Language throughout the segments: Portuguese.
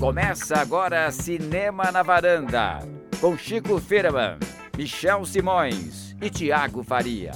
Começa agora Cinema na Varanda, com Chico Firman, Michel Simões e Tiago Faria.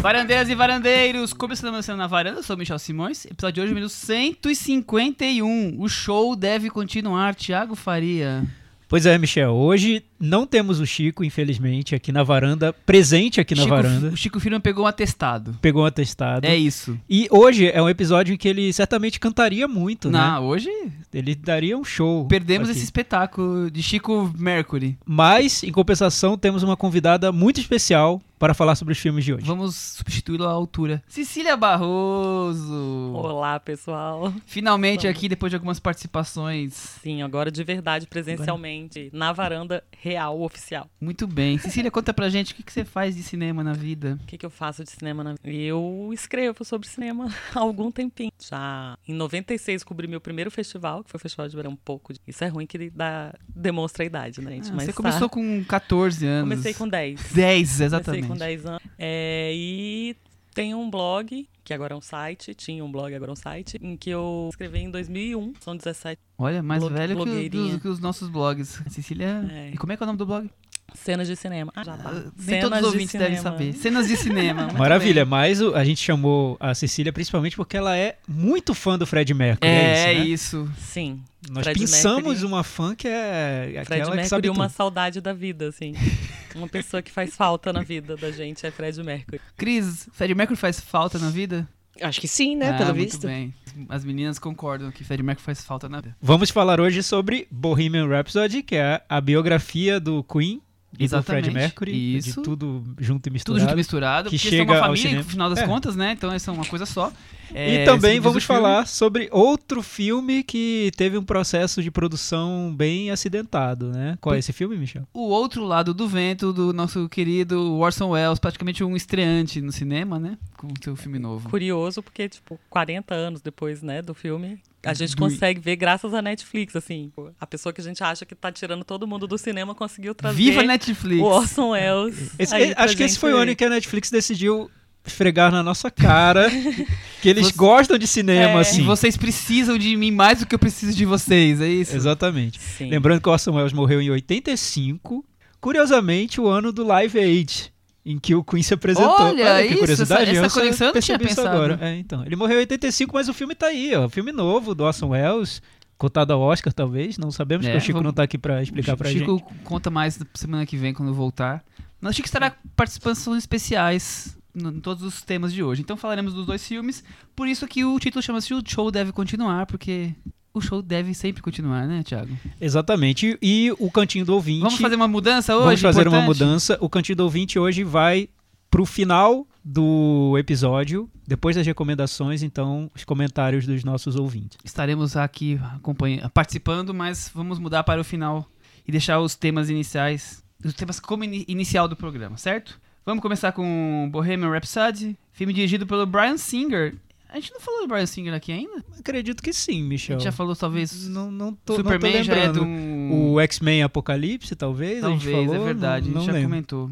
Varandeiras e varandeiros, começando a Cinema na Varanda, eu sou Michel Simões, episódio de hoje, número 151. O show deve continuar, Tiago Faria. Pois é, Michel. Hoje não temos o Chico, infelizmente, aqui na varanda, presente aqui na Chico, varanda. O Chico Firman pegou um atestado. Pegou um atestado. É isso. E hoje é um episódio em que ele certamente cantaria muito, né? Não, hoje Ele daria um show. perdemos aqui. esse espetáculo de Chico Mercury. Mas, em compensação, temos uma convidada muito especial para falar sobre os filmes de hoje. Vamos substituí-lo à altura. Cecília Barroso. Olá, pessoal. Finalmente Vamos. aqui, depois de algumas participações. Sim, agora de verdade, presencialmente, na varanda real oficial. Muito bem. Cecília, conta pra gente o que, que você faz de cinema na vida. O que, que eu faço de cinema na Eu escrevo sobre cinema há algum tempinho. Já em 96 cobri meu primeiro festival, que foi o Festival de Verão um pouco. de- Isso é ruim que dá... demonstra a idade, né, gente? Ah, Mas você tá. começou com 14 anos. Comecei com 10. 10, exatamente. Comecei com 10 anos. É, e tem um blog, que agora é um site, tinha um blog, agora é um site, em que eu escrevi em 2001. São 17 Olha, mais Blog- velho que, o- blogueirinha. dos- que os nossos blogs. Cecília. É. E como é que é o nome do blog? cenas de cinema. Ah, já tá. Ah, Nem todos os de ouvintes devem cinema. saber. Cenas de cinema. Maravilha, bem. mas a gente chamou a Cecília principalmente porque ela é muito fã do Fred Mercury. É, É, isso, né? isso. Sim. Nós Fred pensamos Mercury. uma fã que é Fred aquela que Mercury sabe uma tudo. saudade da vida, assim. uma pessoa que faz falta na vida da gente é Fred Mercury. Cris, Fred Mercury faz falta na vida? Acho que sim, né? ah, pelo muito visto. bem. As meninas concordam que Fred Mercury faz falta na vida. Vamos falar hoje sobre Bohemian Rhapsody, que é a biografia do Queen e Exatamente. Fred Mercury, Isso. de tudo junto e Tudo misturado. junto e misturado. que porque eles são uma chega ao família, no final das É. contas, né? Então são uma coisa só. E É, também segundo vamos o falar sobre outro filme que teve um processo de produção bem acidentado, né? Qual é esse filme, Michel? O Outro Lado do Vento, do nosso querido Orson Welles, praticamente um estreante no cinema, né? Com seu filme novo. Curioso, porque, tipo, 40 anos depois, né, do filme, a gente Do- consegue ver graças à Netflix, assim. A pessoa que a gente acha que tá tirando todo mundo do cinema conseguiu trazer Viva Netflix! o Orson Welles. Esse- aí pra acho que esse foi o ano em que a Netflix decidiu esfregar na nossa cara que eles Você- gostam de cinema, É. assim. E vocês precisam de mim mais do que eu preciso de vocês, é isso? Exatamente. Sim. Lembrando que o Orson Welles morreu em 85, curiosamente, o ano do Live Aid, em que o Queen se apresentou. Olha que isso, curiosidade. essa- essa conexão eu não tinha pensado. Agora. É, então, ele morreu em 85, mas o filme tá aí, ó. Filme novo do Orson Welles, cotado ao Oscar, talvez. Não sabemos, É, porque o Chico vamos- não tá aqui pra explicar pra o Chico gente. conta mais semana que vem quando voltar. Mas o Chico estará participações especiais no- em todos os temas de hoje. Então falaremos dos dois filmes. Por isso que o título chama-se O Show Deve Continuar, porque o show deve sempre continuar, né, Thiago? Exatamente. E o Cantinho do Ouvinte. Vamos fazer uma mudança hoje? Vamos fazer uma importante? mudança. O Cantinho do Ouvinte hoje vai pro final do episódio, depois das recomendações, então, os comentários dos nossos ouvintes. Estaremos aqui acompanhando, participando, mas vamos mudar para o final e deixar os temas iniciais, os temas como ini- inicial do programa, certo? Vamos começar com Bohemian Rhapsody, filme dirigido pelo Brian Singer. A gente não falou do Brian Singer aqui ainda? Acredito que sim, A Michel. gente já falou, talvez, Não, não tô, Superman não tô já é lembrando. de um... O X-Men Apocalipse, talvez? a gente Talvez, falou, é verdade, Não, a gente não já lembro. comentou.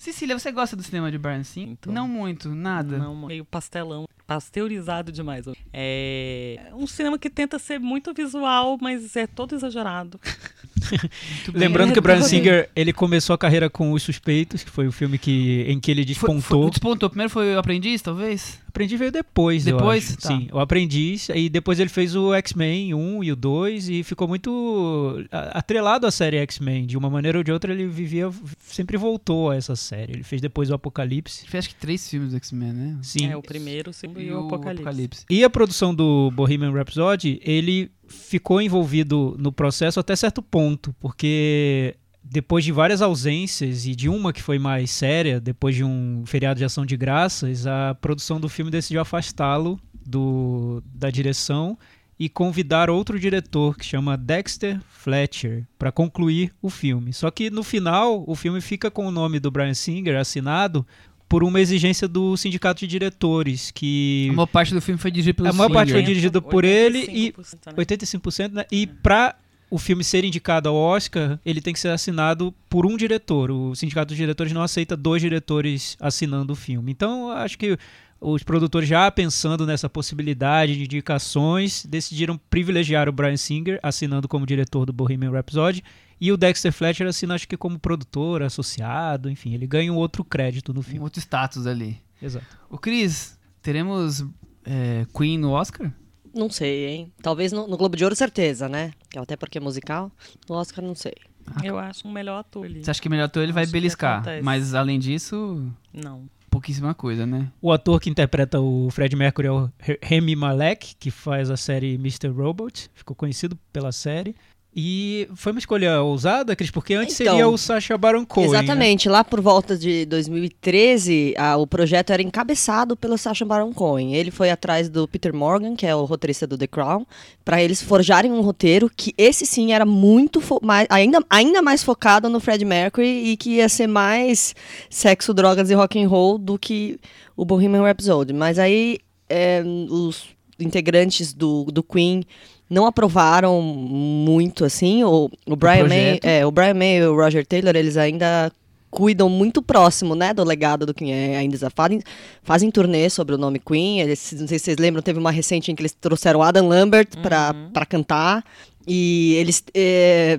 Cecília, você gosta do cinema de Brian Singer? Então. Não muito, nada. Não, meio pastelão, pasteurizado demais. É um cinema que tenta ser muito visual, mas é todo exagerado. Lembrando É, que o Brian. Singer, ele começou a carreira com Os Suspeitos, que foi o filme que, em que ele Foi- foi- despontou. despontou. Primeiro foi o Aprendiz, talvez? Aprendiz veio depois, eu Depois? acho. Tá. Sim, o Aprendiz. E depois ele fez o X-Men 1 e o 2 e ficou muito atrelado à série X-Men. De uma maneira ou de outra, ele vivia, sempre voltou a essa série. Ele fez depois o Apocalipse. Ele fez acho que três filmes do X-Men, né? Sim. É, o primeiro, o segundo e, o Apocalipse. E a produção do Bohemian Rhapsody, ele ficou envolvido no processo até certo ponto, porque depois de várias ausências e de uma que foi mais séria, depois de um feriado de ação de graças, a produção do filme decidiu afastá-lo do, da direção e convidar outro diretor que chama Dexter Fletcher para concluir o filme. Só que no final o filme fica com o nome do Brian Singer assinado por uma exigência do sindicato de diretores que A maior parte do filme foi dirigido pelo A maior parte foi Singer. dirigido por ele e 85%, né? 85%, né? E pra o filme ser indicado ao Oscar, ele tem que ser assinado por um diretor. O sindicato dos diretores não aceita dois diretores assinando o filme. Então, acho que os produtores já pensando nessa possibilidade de indicações, decidiram privilegiar o Brian Singer, assinando como diretor do Bohemian Rhapsody, e o Dexter Fletcher assina acho que como produtor, associado, enfim, ele ganha um outro crédito no Um filme. outro status ali. Exato. O Cris, teremos é, Queen no Oscar? Não sei, hein? Talvez no, no Globo de Ouro, certeza, né? Até porque é musical. No Oscar, não sei. Eu acho um melhor ator ali. Você acha que melhor ator ele vai beliscar? Mas além disso, Não. pouquíssima coisa, né? O ator que interpreta o Fred Mercury é o Re- Remy Malek, que faz a série Mr. Robot, ficou conhecido pela série. E foi uma escolha ousada, Cris, porque antes Então, seria o Sacha Baron Cohen. né? Exatamente. Lá por volta de 2013, ah, o projeto era encabeçado pelo Sacha Baron Cohen. Ele foi atrás do Peter Morgan, que é o roteirista do The Crown, para eles forjarem um roteiro que esse sim era muito mais, ainda, ainda mais focado no Fred Mercury e que ia ser mais sexo, drogas e rock and roll do que o Bohemian Rhapsody. Mas aí é, os integrantes do, do Queen não aprovaram muito assim. O, o Brian May, projeto. é, o Brian May e o Roger Taylor, eles ainda cuidam muito próximo, né, do legado do Queen. É, ainda fazem, fazem turnê sobre o nome Queen. Eles, não sei se vocês lembram, teve uma recente em que eles trouxeram o Adam Lambert pra para cantar. E eles é,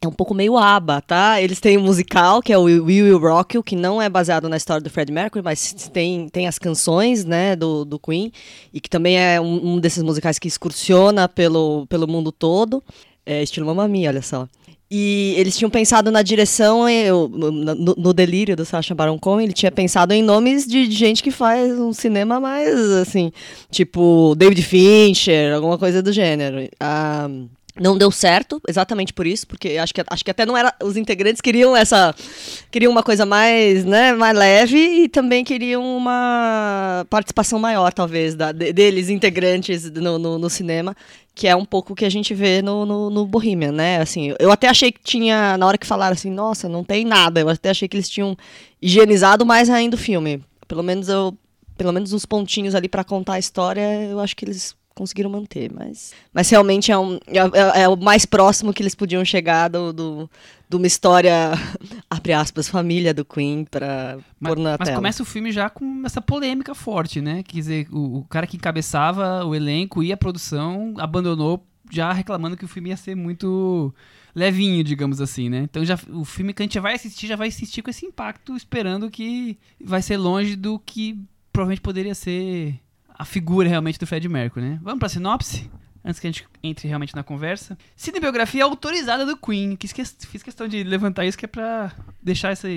é um pouco meio aba, tá? Eles têm um musical, que é o We Will Rock You, que não é baseado na história do Fred Mercury, mas tem, tem as canções, né, do, do Queen, e que também é um, um desses musicais que excursiona pelo, pelo mundo todo. É estilo Mamma Mia, olha só. E eles tinham pensado na direção, eu, no, no- no delírio do Sacha Baron Cohen, ele tinha pensado em nomes de gente que faz um cinema mais, assim, tipo David Fincher, alguma coisa do gênero. Ah, não deu certo, exatamente por isso, porque acho que, acho que até não era. Os integrantes queriam essa. Queriam uma coisa mais, né, mais leve e também queriam uma participação maior, talvez, da, de- deles, integrantes no, no, no cinema, que é um pouco o que a gente vê no, no, no Bohemian, né? Assim, eu até achei que tinha, na hora que falaram assim, nossa, não tem nada, eu até achei que eles tinham higienizado mais ainda o filme. Pelo menos eu. Pelo menos os pontinhos ali pra contar a história, eu acho que eles conseguiram manter, mas, mas realmente é, um, é, é- é o mais próximo que eles podiam chegar do, do, de uma história, abre aspas, família do Queen pra Mas, pôr na mas tela. começa o filme já com essa polêmica forte, né? Quer dizer, o, o cara que encabeçava o elenco e a produção abandonou já reclamando que o filme ia ser muito levinho, digamos assim, né? Então já o filme que a gente vai assistir já vai assistir com esse impacto, esperando que vai ser longe do que provavelmente poderia ser a figura realmente do Fred Mercury, né? Vamos pra sinopse? Antes que a gente entre realmente na conversa. Cinebiografia autorizada do Queen. Que- fiz questão de levantar isso que é pra deixar essa,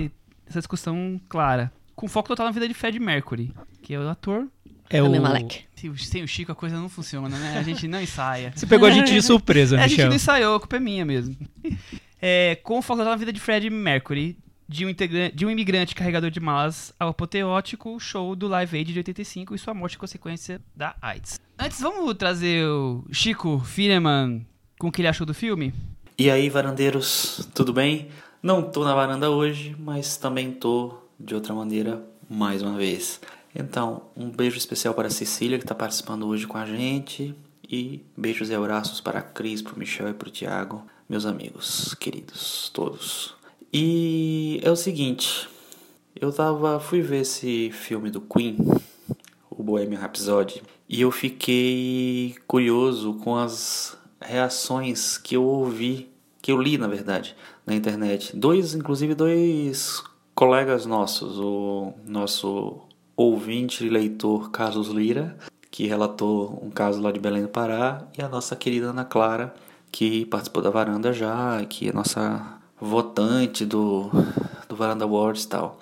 essa discussão clara. Com foco total na vida de Fred Mercury, que é o ator. É o... Malek. Se- Sem o Chico a coisa não funciona, né? A gente não ensaia. Você pegou a gente de surpresa, É, a gente Michel. não ensaiou, a culpa é minha mesmo. É, com foco total na vida de Fred Mercury, de um, de um imigrante carregador de malas ao apoteótico show do Live Aid de 85 e sua morte consequência da AIDS. Antes, vamos trazer o Chico Firman com o que ele achou do filme? E aí, varandeiros, tudo bem? Não tô na varanda hoje, mas também tô de outra maneira mais uma vez. Então, um beijo especial para a Cecília, que está participando hoje com a gente. E beijos e abraços para a Cris, para o Michel e para o Tiago, meus amigos queridos, todos. E é o seguinte, eu tava, fui ver esse filme do Queen, o Bohemian Rhapsody, e eu fiquei curioso com as reações que eu ouvi, que eu li na verdade, na internet. Dois, inclusive dois colegas nossos, o nosso ouvinte e leitor Carlos Lira, que relatou um caso lá de Belém do Pará, e a nossa querida Ana Clara, que participou da varanda já, que é nossa votante do, do Varanda Awards e tal.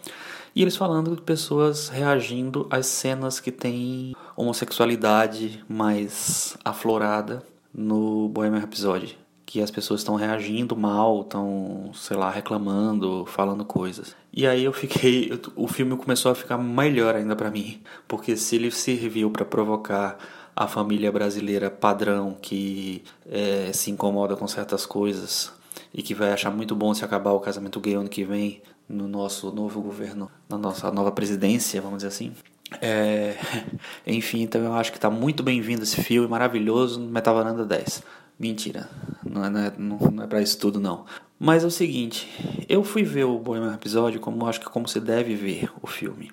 E eles falando de pessoas reagindo às cenas que tem homossexualidade mais aflorada no Bohemian Rhapsody. Que as pessoas estão reagindo mal, estão, sei lá, reclamando, falando coisas. E aí eu fiquei. O filme começou a ficar melhor ainda pra mim. Porque se ele serviu pra provocar a família brasileira padrão que eh, se incomoda com certas coisas e que vai achar muito bom se acabar o casamento gay ano que vem no nosso novo governo, na nossa nova presidência, vamos dizer assim. É, enfim, então eu acho que tá muito bem-vindo esse filme, maravilhoso, Metavaranda 10. Mentira, não é, não é, não, é pra isso tudo não. Mas é o seguinte, eu fui ver o Bohemian Episódio como acho que como você deve ver o filme.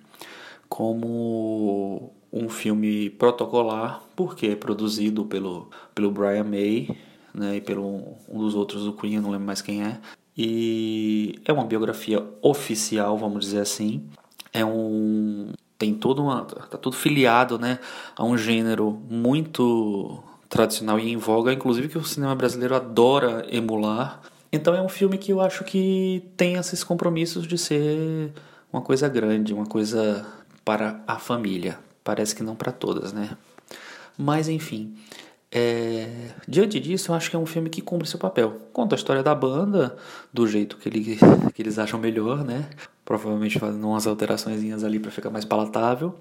como um filme protocolar, porque é produzido pelo, pelo Brian May né, e pelo um dos outros do Queen, eu não lembro mais quem é. E é uma biografia oficial, vamos dizer assim. É um tem todo uma tá tudo filiado, né, a um gênero muito tradicional e em voga, inclusive que o cinema brasileiro adora emular. Então é um filme que eu acho que tem esses compromissos de ser uma coisa grande, uma coisa para a família. Parece que não para todas, né? Mas enfim, é... diante disso, eu acho que é um filme que cumpre seu papel. Conta a história da banda do jeito que, ele, que eles acham melhor, né? Provavelmente fazendo umas alterações ali para ficar mais palatável.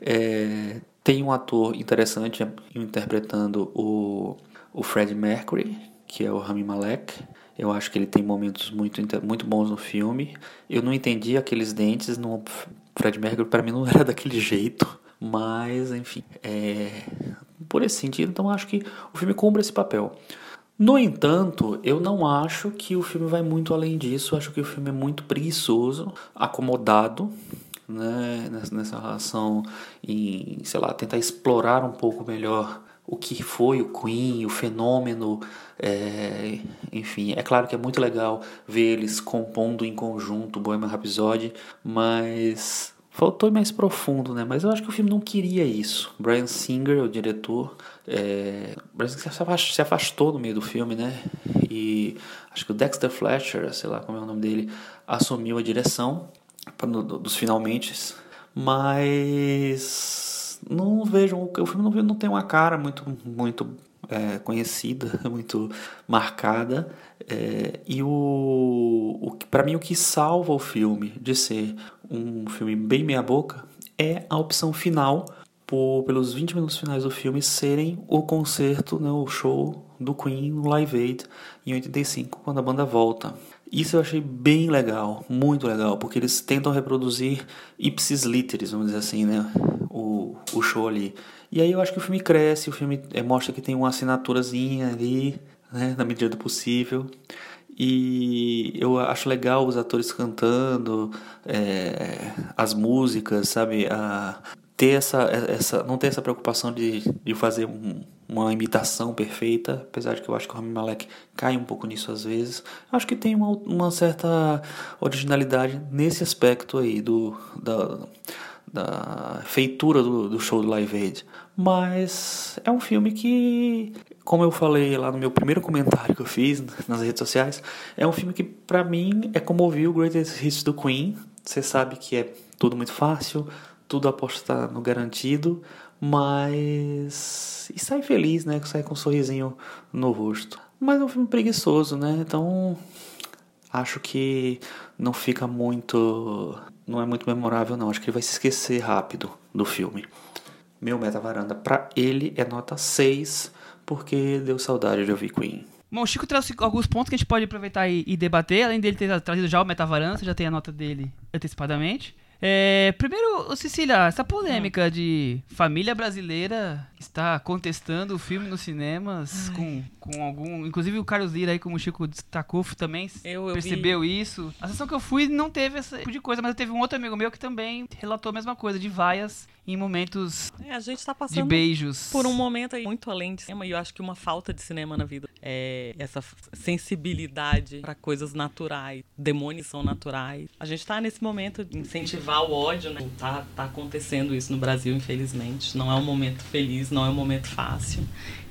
É... Tem um ator interessante interpretando o, o Fred Mercury, que é o Rami Malek. Eu acho que ele tem momentos muito, muito bons no filme. Eu não entendi aqueles dentes no Fred Mercury, para mim não era daquele jeito. Mas, enfim, é... por esse sentido, então acho que o filme cumpre esse papel. No entanto, eu não acho que o filme vai muito além disso. Acho que o filme é muito preguiçoso, acomodado, né, nessa relação em, sei lá, tentar explorar um pouco melhor o que foi o Queen, o fenômeno, é, enfim, é claro que é muito legal ver eles compondo em conjunto Bohemian Rhapsody, mas faltou mais profundo, né? Mas eu acho que o filme não queria isso. Brian Singer, o diretor, é, Brian Singer se afastou no meio do filme, né? E acho que o Dexter Fletcher, sei lá como é o nome dele, assumiu a direção dos finalmente, mas não vejo o filme não, não tem uma cara muito muito é, conhecida muito marcada é, e o, o para mim o que salva o filme de ser um filme bem meia boca é a opção final por, pelos 20 minutos finais do filme serem o concerto, né, o show do Queen no Live Aid em 85, quando a banda volta. Isso eu achei bem legal, muito legal, porque eles tentam reproduzir ipsis literis, vamos dizer assim, né? O, o show ali. E aí eu acho que o filme cresce, o filme é, mostra que tem uma assinaturazinha ali, né? Na medida do possível. E eu acho legal os atores cantando, é, as músicas, sabe? A, ter essa, essa, não ter essa preocupação de, de fazer um, uma imitação perfeita, apesar de que eu acho que o Rami Malek cai um pouco nisso às vezes. Acho que tem uma, uma certa originalidade nesse aspecto aí do, da, da feitura do, do show do Live Aid. Mas é um filme que, como eu falei lá no meu primeiro comentário que eu fiz nas redes sociais, é um filme que para mim é como ouvir o Greatest Hits do Queen. Você sabe que é tudo muito fácil, tudo apostar no garantido, mas. E sai feliz, né? Sai com um sorrisinho no rosto. Mas é um filme preguiçoso, né? Então. Acho que não fica muito. Não é muito memorável, não. Acho que ele vai se esquecer rápido do filme. Meu Meta Varanda, pra ele é nota 6, porque deu saudade de ouvir Queen. Bom, o Chico trouxe alguns pontos que a gente pode aproveitar e, e debater. Além dele ter trazido já o Metavaranda, você já tem a nota dele antecipadamente. É, primeiro, Cecília, essa polêmica hum. de família brasileira está contestando o filme nos cinemas com, com algum. Inclusive o Carlos Lira aí, como o Chico destacou, também eu, eu percebeu vi. isso. A sessão que eu fui não teve esse tipo de coisa, mas teve um outro amigo meu que também relatou a mesma coisa, de vaias em momentos é, a gente tá passando de beijos. Por um momento aí muito além de cinema, e eu acho que uma falta de cinema na vida é essa sensibilidade para coisas naturais. Demônios são naturais. A gente tá nesse momento de incentivar o ódio, né? Tá, tá acontecendo isso no Brasil, infelizmente. Não é um momento feliz, não é um momento fácil.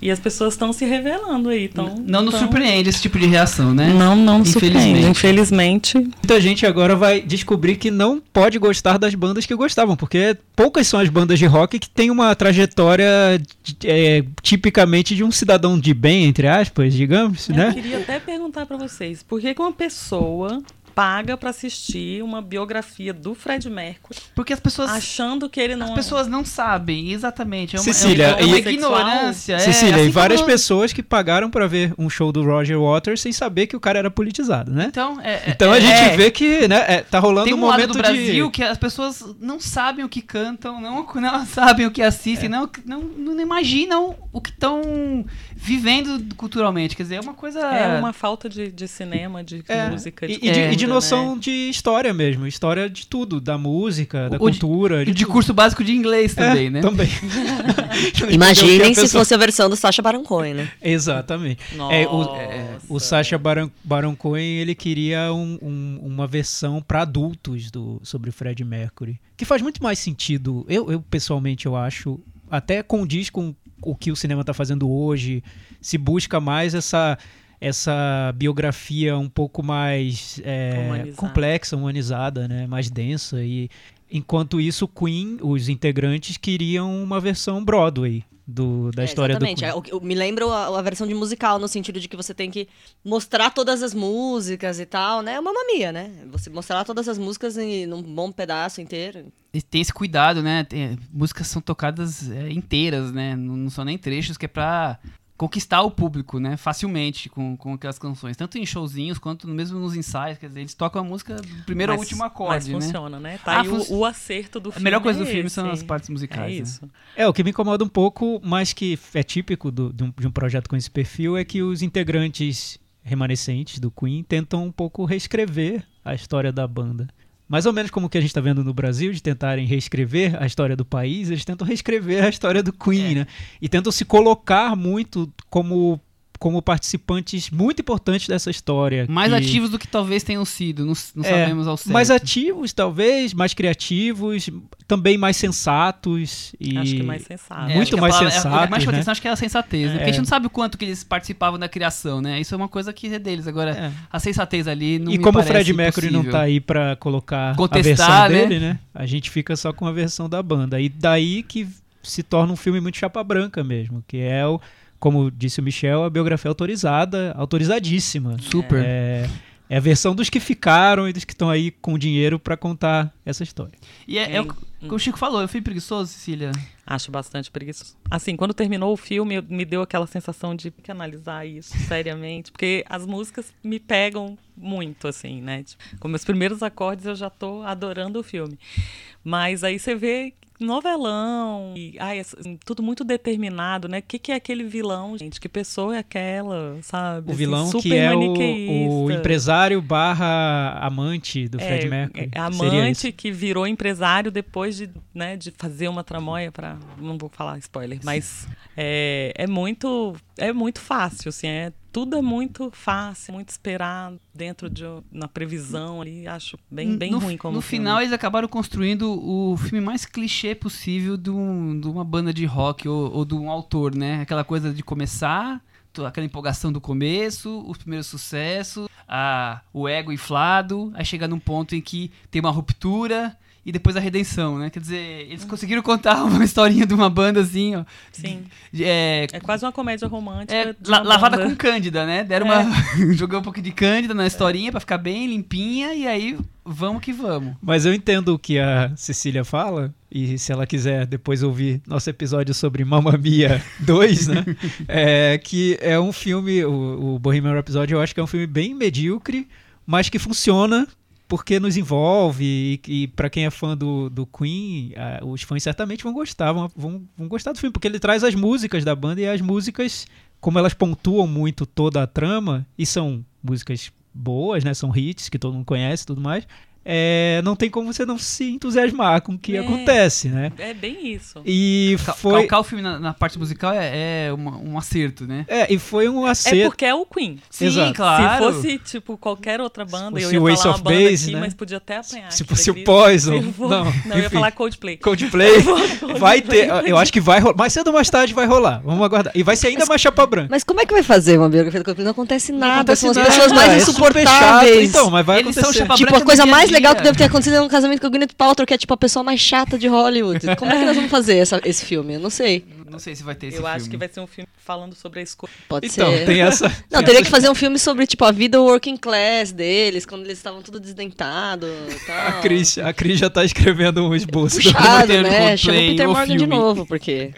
E as pessoas estão se revelando aí. Tão, não nos tão... surpreende esse tipo de reação, né? Não, não nos surpreende. Infelizmente. Muita gente agora vai descobrir que não pode gostar das bandas que gostavam, porque poucas são as bandas de rock que têm uma trajetória é, tipicamente de um cidadão de bem, entre aspas, digamos, Eu né? Eu queria até perguntar para vocês, por que, que uma pessoa paga para assistir uma biografia do Fred Mercury. Porque as pessoas. Achando que ele não. As pessoas não sabem, exatamente. É uma, Cecília, é uma, é uma ignorância. É, Cecília, assim e várias como... pessoas que pagaram para ver um show do Roger Waters sem saber que o cara era politizado, né? Então, é, então a gente vê que né, tá rolando Tem um, um momento lado do Brasil de... que as pessoas não sabem o que cantam, não, não sabem o que assistem, não, não, não imaginam o que estão vivendo culturalmente. Quer dizer, é uma coisa. É uma falta de, de cinema, de música. De... E, e, de, e de de noção né? de história mesmo, história de tudo, da música, da O de- cultura, E de tudo. curso básico de inglês É, também, né? Também. Imaginem se pessoa- fosse a versão do Sacha Baron Cohen, né? Exatamente. É, o, o Sacha Baron, Baron Cohen, ele queria um- um- uma versão para adultos do, sobre Fred Mercury, que faz muito mais sentido. Eu, eu, pessoalmente, eu acho, até condiz com o que o cinema está fazendo hoje, se busca mais essa essa biografia um pouco mais é, Humanizada. complexa, humanizada, né, mais densa e enquanto isso o Queen, os integrantes queriam uma versão Broadway do, da É, história do exatamente. Queen. É, me lembra a, a versão de musical, no sentido de que você tem que mostrar todas as músicas e tal, né? É uma mamia, né? Você mostrar todas as músicas em, num bom pedaço inteiro. E tem esse cuidado, né? Tem- músicas são tocadas é, inteiras, né? Não, não são nem trechos, que é pra conquistar o público, né? Facilmente com, com aquelas canções. Tanto em showzinhos quanto mesmo nos ensaios. Quer dizer, eles tocam a música do primeiro ao Mas- último Mas acorde, né? funciona, né? Tá Ah, aí o- fun- o, acerto do A filme. melhor coisa é do filme são esse. as partes musicais. É né? isso. É, o que me incomoda um pouco, mas que é típico do- de, um, de um projeto com esse perfil, é que os integrantes remanescentes do Queen tentam um pouco reescrever a história da banda. Mais ou menos como o que a gente está vendo no Brasil, de tentarem reescrever a história do país, eles tentam reescrever a história do Queen, É. né? E tentam se colocar muito como, como participantes muito importantes dessa história. Mais que- ativos do que talvez tenham sido, não, não É, sabemos ao certo. mais ativos, talvez, mais criativos, também mais sensatos e Acho que mais sensato. É, muito mais palavra- é, sensatos, mais chama né? atenção, acho que é a sensatez, né? Porque a É. gente não sabe o quanto que eles participavam da criação, né? Isso é uma coisa que é deles. Agora, É. a sensatez ali não e me como o Fred Mercury não tá aí pra colocar Contestar, a versão né? dele, né? A gente fica só com a versão da banda. E daí que se torna um filme muito chapa branca mesmo, que é o, como disse o Michel, a biografia autorizada, autorizadíssima. Super. É, é a versão dos que ficaram e dos que estão aí com dinheiro pra contar essa história. E é, é o que o que o Chico falou, eu fui preguiçoso, Cecília. Acho bastante preguiçoso. Assim, quando terminou o filme, me deu aquela sensação de que analisar isso seriamente, porque as músicas me pegam muito, assim, né? Tipo, com meus primeiros acordes eu já tô adorando o filme. Mas aí você vê novelão, e ai, assim, tudo muito determinado, né? O que, que é aquele vilão, gente? Que pessoa é aquela, sabe? O Assim, vilão super que é o, o empresário barra amante do Fred É, Mercury. é amante que virou empresário depois de, né, de fazer uma tramóia para não vou falar spoiler, mas é, é muito é muito fácil, assim, é tudo é muito fácil, muito esperado dentro de na previsão ali, acho bem bem no, ruim como No filme. final, eles acabaram construindo o filme mais clichê possível de, um- de uma banda de rock ou, ou de um autor, né? Aquela coisa de começar, aquela empolgação do começo, os primeiros sucessos, a, o ego inflado, aí chega num ponto em que tem uma ruptura e depois a redenção, né? Quer dizer, eles conseguiram contar uma historinha de uma banda assim, ó. Sim, É, é quase uma comédia romântica. é, de la- lavada banda. com Cândida, né? Deram uma. Jogou um pouco de Cândida na historinha pra ficar bem limpinha e aí vamos que vamos. Mas eu entendo o que a Cecília fala, e se ela quiser depois ouvir nosso episódio sobre Mamma Mia 2, né? é que é um filme, o, o Bohemian Rhapsody eu acho que é um filme bem medíocre, mas que funciona porque nos envolve e, e para quem é fã do, do Queen, os fãs certamente vão gostar, vão, vão, vão gostar do filme, porque ele traz as músicas da banda e as músicas, como elas pontuam muito toda a trama, e são músicas boas, né? São hits que todo mundo conhece e tudo mais. É, não tem como você não se entusiasmar com o que É. acontece, né? É bem isso. E Cal- foi, Calcar o filme na, na parte musical é, é uma- um acerto, né? é, e foi um É acerto. porque é o Queen. Sim, Exato. claro. Se fosse, tipo, qualquer outra banda, eu ia Ace falar uma banda Base, aqui, né? mas podia até apanhar. Se fosse o. Poison, for- não, não, eu ia falar Coldplay. Coldplay vai ter, eu acho que vai rolar, mais cedo ou mais tarde vai rolar. Vamos aguardar. E vai ser ainda mais chapa branca. Mas como é que vai fazer uma biografia do Coldplay? Não acontece nada, acontece são as nada, pessoas é mais super chato, insuportáveis. Então, mas vai Eles são acontecer. chapa Tipo, a coisa mais legal que dia. deve ter acontecido é um casamento com a Gwyneth Paltrow, que é tipo a pessoa mais chata de Hollywood. Como é que nós vamos fazer essa- esse filme? Eu não sei. Não sei se vai ter esse Eu filme. acho que vai ser um filme falando sobre a escolha. Pode Então, ser. tem essa. Não, teria que fazer um filme sobre, tipo, a vida working class deles, quando eles estavam tudo desdentados e tal. A Cris, a Cris já tá escrevendo um esboço. do- Puxado, do né? Chama o Peter o Morgan de filme. novo, porque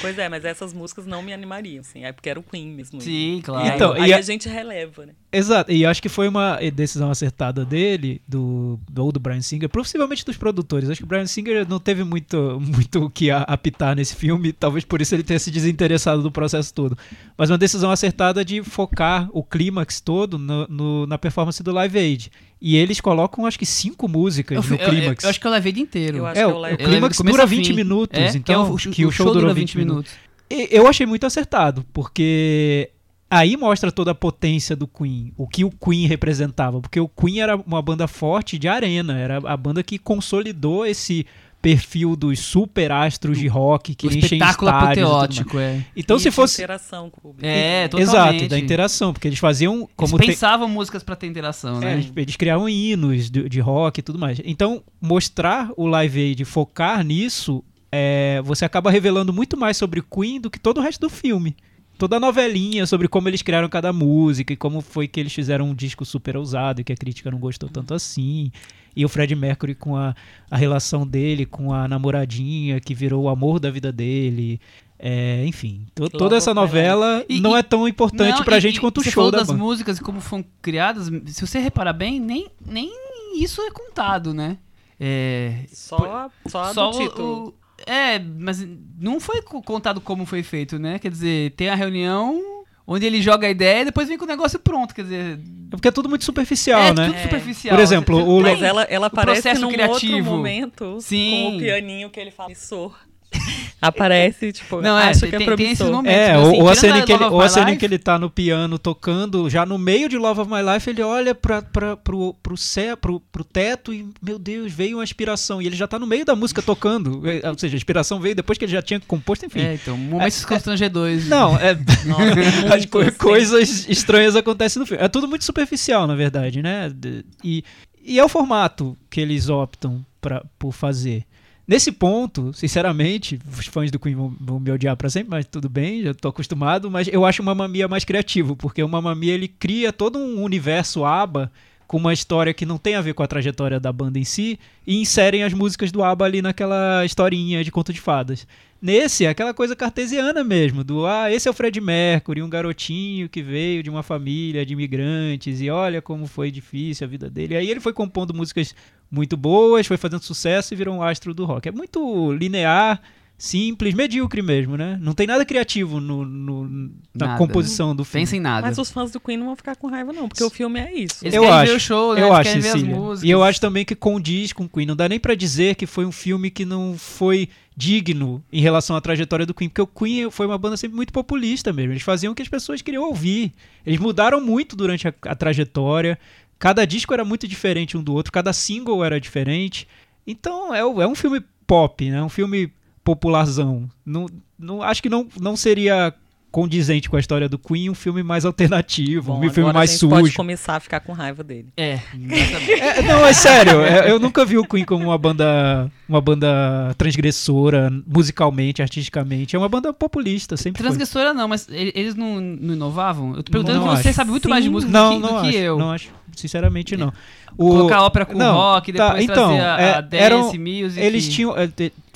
Pois é, mas essas músicas não me animariam, assim. É porque era o Queen mesmo. Sim, E claro. aí, Então, aí e a... a- gente releva, né? Exato, e acho que foi uma decisão acertada dele, do, do, ou do Brian Singer, possivelmente dos produtores. Acho que o Brian Singer não teve muito, muito o que apitar nesse filme, talvez por isso ele tenha se desinteressado do processo todo. Mas uma decisão acertada de focar o clímax todo no- no- na performance do Live Aid. E eles colocam, acho que, cinco músicas Eu, no fui- eu- clímax. eu acho que eu levei dia inteiro. Eu acho É, que o, eu o clímax dura ao 20 fim. minutos, É, então que, é o, que o show, durou 20 minutos. E Eu achei muito acertado, porque aí mostra toda a potência do Queen, o que o Queen representava, porque o Queen era uma banda forte de arena, era a banda que consolidou esse perfil dos super astros de rock que o enchem espetáculo estádios e apoteótico, é. Então E se fosse interação com o público. É, totalmente. exato, da interação, porque eles faziam como Eles pensavam músicas pra ter interação, é, né? eles, eles criavam hinos de, de rock e tudo mais. Então, mostrar o Live Aid, focar nisso, é, você acaba revelando muito mais sobre Queen do que todo o resto do filme. Toda a novelinha sobre como eles criaram cada música e como foi que eles fizeram um disco super ousado e que a crítica não gostou tanto assim. E o Fred Mercury com a, a relação dele com a namoradinha que virou o amor da vida dele. É, enfim, to- toda essa My novela E- não e- é tão importante Não, pra e- gente e quanto o show falou da das banda. músicas e como foram criadas, se você reparar bem, nem, nem isso é contado, né? É, Só, só, só do o- título. o- é, mas não foi co- contado como foi feito, né? Quer dizer, tem a reunião onde ele joga a ideia e depois vem com o negócio pronto, quer dizer... É porque é tudo muito superficial, é né? tudo É. superficial. Por exemplo, o Mas ela, ela aparece num criativo. outro momento Sim. com o pianinho que ele fala. Aparece, tipo, Não, é, acha tem- que é tem- tem esses promissor. momentos. É, ou, assim, ou a cena, que ele, ou a cena que ele tá no piano tocando, já no meio de Love of My Life, ele olha pra, pra, pro, pro, céu, pro, pro teto e, meu Deus, veio uma inspiração. E ele já tá no meio da música tocando. É, Ou seja, a inspiração veio depois que ele já tinha composto, enfim. É, então, momentos constrangedores. Não, é. Nossa, As co- assim. coisas estranhas acontecem no filme. É tudo muito superficial, na verdade, né? De- E, e é o formato que eles optam pra, por fazer. Nesse ponto, sinceramente, os fãs do Queen vão, vão me odiar pra sempre, mas tudo bem, já tô acostumado, mas eu acho o Mamma Mia mais criativo, porque o Mamma Mia ele cria todo um universo ABBA com uma história que não tem a ver com a trajetória da banda em si e inserem as músicas do ABBA ali naquela historinha de conto de fadas. Nesse é aquela coisa cartesiana mesmo, do ah, esse é o Fred Mercury, um garotinho que veio de uma família de imigrantes e olha como foi difícil a vida dele. Aí ele foi compondo músicas muito boas, foi fazendo sucesso e virou um astro do rock. É muito linear, simples, medíocre mesmo, né? Não tem nada criativo no, no- na Nada. composição do filme. Pensa em nada. Mas os fãs do Queen não vão ficar com raiva, não, porque o filme é isso. Eles Eu querem acho, ver o show, né? Eu Eles acho, querem ver as músicas. E eu acho também que condiz com Queen. Não dá nem pra dizer que foi um filme que não foi digno em relação à trajetória do Queen, porque o Queen foi uma banda sempre muito populista mesmo. Eles faziam o que as pessoas queriam ouvir. Eles mudaram muito durante a, a trajetória. Cada disco era muito diferente um do outro, cada single era diferente. Então é, é um filme pop, né? Um filme popularzão. Não, não, acho que não, não seria condizente com a história do Queen um filme mais alternativo, Bom, um filme agora mais a gente sujo. pode começar a ficar com raiva dele. É, exatamente. É, não, é sério. é, eu nunca vi o Queen como uma banda, uma banda transgressora, musicalmente, artisticamente. É uma banda populista, sempre foi. Transgressora não, mas ele- eles não, não inovavam? Eu tô perguntando Não porque você acho. sabe muito mais de Sim. música Não, do que, não do que acho, eu. não acho. Sinceramente, não. O- Colocar ópera com não, rock, tá, depois então, trazer a, é, a dance, eram- music. Eles tinham...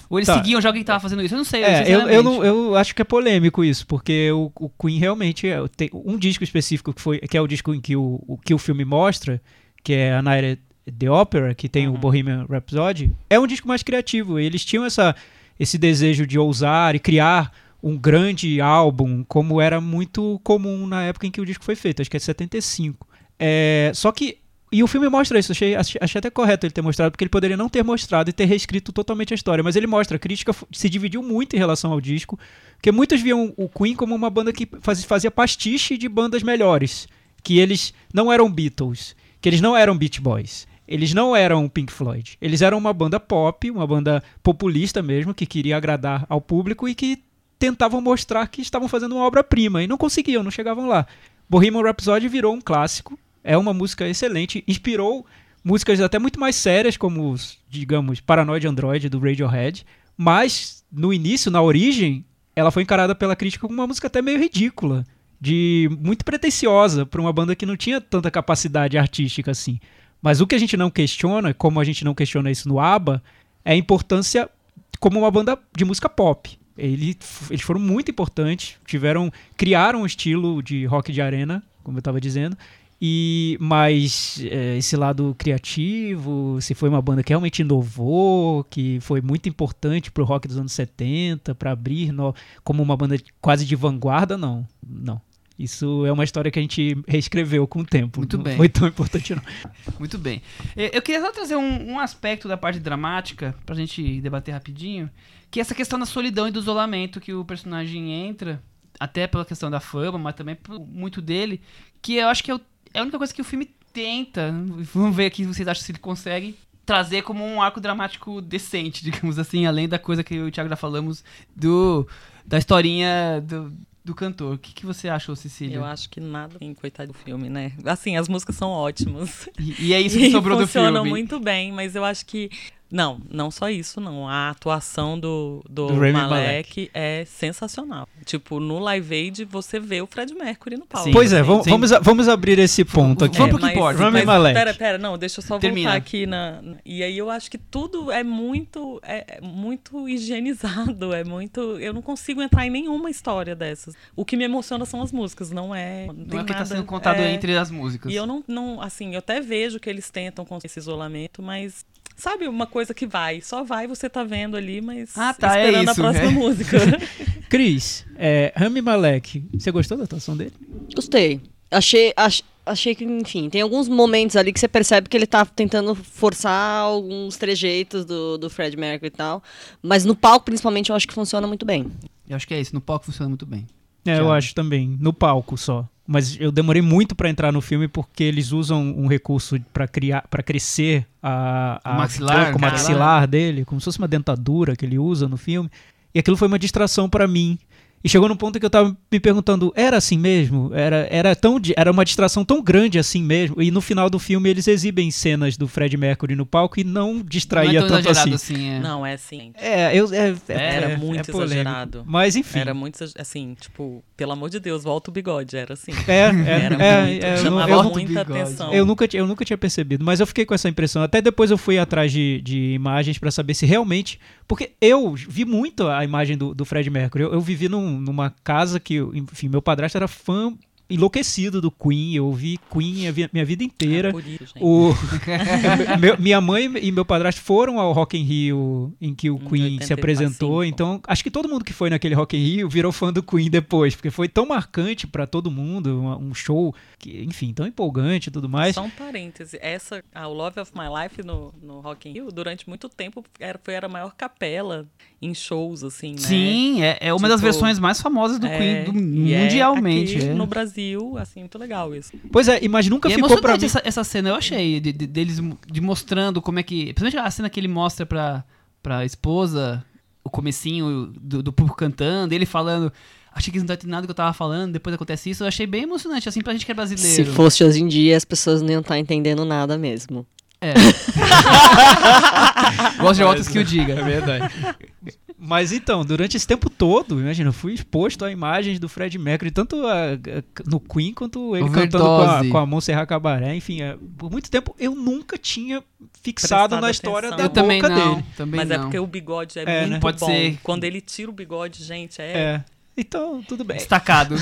Ou eles tá. seguiam já alguém que tava fazendo isso. Eu não sei, É, eu, eu, não, eu acho que é polêmico isso, porque o, o Queen realmente é, tem um disco específico que foi que é o disco em que o, o que o filme mostra, que é a Night at the Opera, que tem o Uhum. Bohemian Rhapsody, é um disco mais criativo. Eles tinham essa, esse desejo de ousar e criar um grande álbum, como era muito comum na época em que o disco foi feito, acho que é 75. É, só que e o filme mostra isso, achei, achei, até correto ele ter mostrado, porque ele poderia não ter mostrado e ter reescrito totalmente a história, mas ele mostra, a crítica se dividiu muito em relação ao disco, porque muitos viam o Queen como uma banda que faz- fazia pastiche de bandas melhores, que eles não eram Beatles, que eles não eram Beach Boys, eles não eram Pink Floyd, eles eram uma banda pop, uma banda populista mesmo, que queria agradar ao público e que tentavam mostrar que estavam fazendo uma obra-prima, e não conseguiam, não chegavam lá. Bohemian Rhapsody virou um clássico, é uma música excelente, inspirou músicas até muito mais sérias, como, os, digamos, Paranoid Android do Radiohead, mas no início, na origem, ela foi encarada pela crítica como uma música até meio ridícula, de muito pretensiosa para uma banda que não tinha tanta capacidade artística assim. Mas o que a gente não questiona, como a gente não questiona isso no ABBA, é a importância como uma banda de música pop. Ele, eles foram muito importantes, tiveram, criaram um estilo de rock de arena, como eu estava dizendo, e mas é, esse lado criativo, se foi uma banda que realmente inovou, que foi muito importante pro rock dos anos 70, para abrir no, como uma banda quase de vanguarda, não, não. Isso é uma história que a gente reescreveu com o tempo. Muito não bem. foi tão importante não. Muito bem. Eu eu queria só trazer um, um aspecto da parte dramática pra gente debater rapidinho, que é essa questão da solidão e do isolamento que o personagem entra, até pela questão da fama, mas também muito dele, que eu acho que é, o- é a única coisa que o filme tenta. Vamos ver aqui se vocês acham se ele consegue trazer como um arco dramático decente, digamos assim, além da coisa que eu e o Thiago já falamos do da historinha do, do cantor. O que, que você achou, Cecília? Eu acho que nada tem coitado do filme, né? Assim, as músicas são ótimas. E, e é isso que sobrou do funcionam filme. muito bem, mas eu acho que. Não, não só isso, não. A atuação do, do, Do Rami Malek, é sensacional. Tipo, no Live Aid você vê o Fred Mercury no palco. Sim. Pois é, vamos, sim. vamos, vamos abrir esse ponto aqui. Vamos pro que mas- importa. Rami mas, Malek. Pera, pera, não, deixa eu só Termina. voltar aqui na, na- E aí eu acho que tudo é muito. É é muito higienizado. É muito. Eu não consigo entrar em nenhuma história dessas. O que me emociona são as músicas, não é. Não tem é o que tá nada- sendo contado é, entre as músicas. E eu não, não, assim, eu até vejo que eles tentam com esse isolamento, mas sabe uma coisa que vai, só vai, você tá vendo ali, mas Ah, tá, é esperando isso, a próxima é. música. Cris, é, Rami Malek, você gostou da atuação dele? Gostei. Achei, ach- achei que, enfim, tem alguns momentos ali que você percebe que ele tá tentando forçar alguns trejeitos do, do Fred Mercury e tal. Mas no palco, principalmente, eu acho que funciona muito bem. Eu acho que é isso. No palco funciona muito bem. É, eu acho também, no palco só. Mas eu demorei muito pra entrar no filme porque eles usam um recurso pra criar, para crescer a, a O maxilar, boca, o maxilar dele, como se fosse uma dentadura que ele usa no filme. E aquilo foi uma distração pra mim. E chegou num ponto que eu tava me perguntando, era assim mesmo? Era, era, tão, era uma distração tão grande assim mesmo? E no final do filme eles exibem cenas do Fred Mercury no palco e não distraía não é tão tanto assim. assim. é. Não, é assim. É, eu, é, é- Era é- muito é polêmico. exagerado. Mas enfim. Era muito, assim, tipo, pelo amor de Deus, volta o bigode, era assim. É, é, Era é, muito, é, eu não- chamava eu- muita atenção. Eu nunca, eu nunca tinha percebido, mas eu fiquei com essa impressão. Até depois eu fui atrás de, de imagens pra saber se realmente. Porque eu vi muito a imagem do, do Fred Mercury. Eu, eu vivi num- numa casa que, enfim, meu padrasto era fã enlouquecido do Queen. Eu ouvi Queen minha vida inteira. É. O, meu- minha mãe e meu padrasto foram ao Rock in Rio em que o Queen 85. se apresentou, então acho que todo mundo que foi naquele Rock in Rio virou fã do Queen depois, porque foi tão marcante pra todo mundo, uma- um show que, enfim, tão empolgante e tudo mais. Só um parêntese, essa, a o Love of My Life no, no Rock in Rio, durante muito tempo, era, foi era a maior capela em shows, assim, né? Sim, é, é uma das Tipo, versões mais famosas do É, Queen do- é mundialmente. aqui é. no Brasil, assim, muito legal isso. Pois é, mas nunca E é ficou pra mim. essa, essa cena, eu achei, de, de- deles de mostrando como é que. Principalmente a cena que ele mostra pra, pra esposa, o comecinho do, do público cantando, ele falando. Achei que eles não estavam entendendo nada do que eu tava falando, depois acontece isso. Eu achei bem emocionante, assim, pra gente que é Se brasileiro. fosse hoje em dia, as pessoas não iam estar entendendo nada mesmo. É. Roger Waters que o diga. É verdade. Mas então, durante esse tempo todo, imagina, eu fui exposto a imagens do Fred Mercury, tanto a- a- no Queen quanto ele cantando com a, Overdose. com a Montserrat Cabaré. Enfim, é, por muito tempo eu nunca tinha fixado Prestado na história atenção. da Eu também boca não, dele. também Mas não. é porque o bigode é, É, muito né? Pode bom. ser. Quando ele tira o bigode, gente, é, É. Então, tudo bem. Destacado.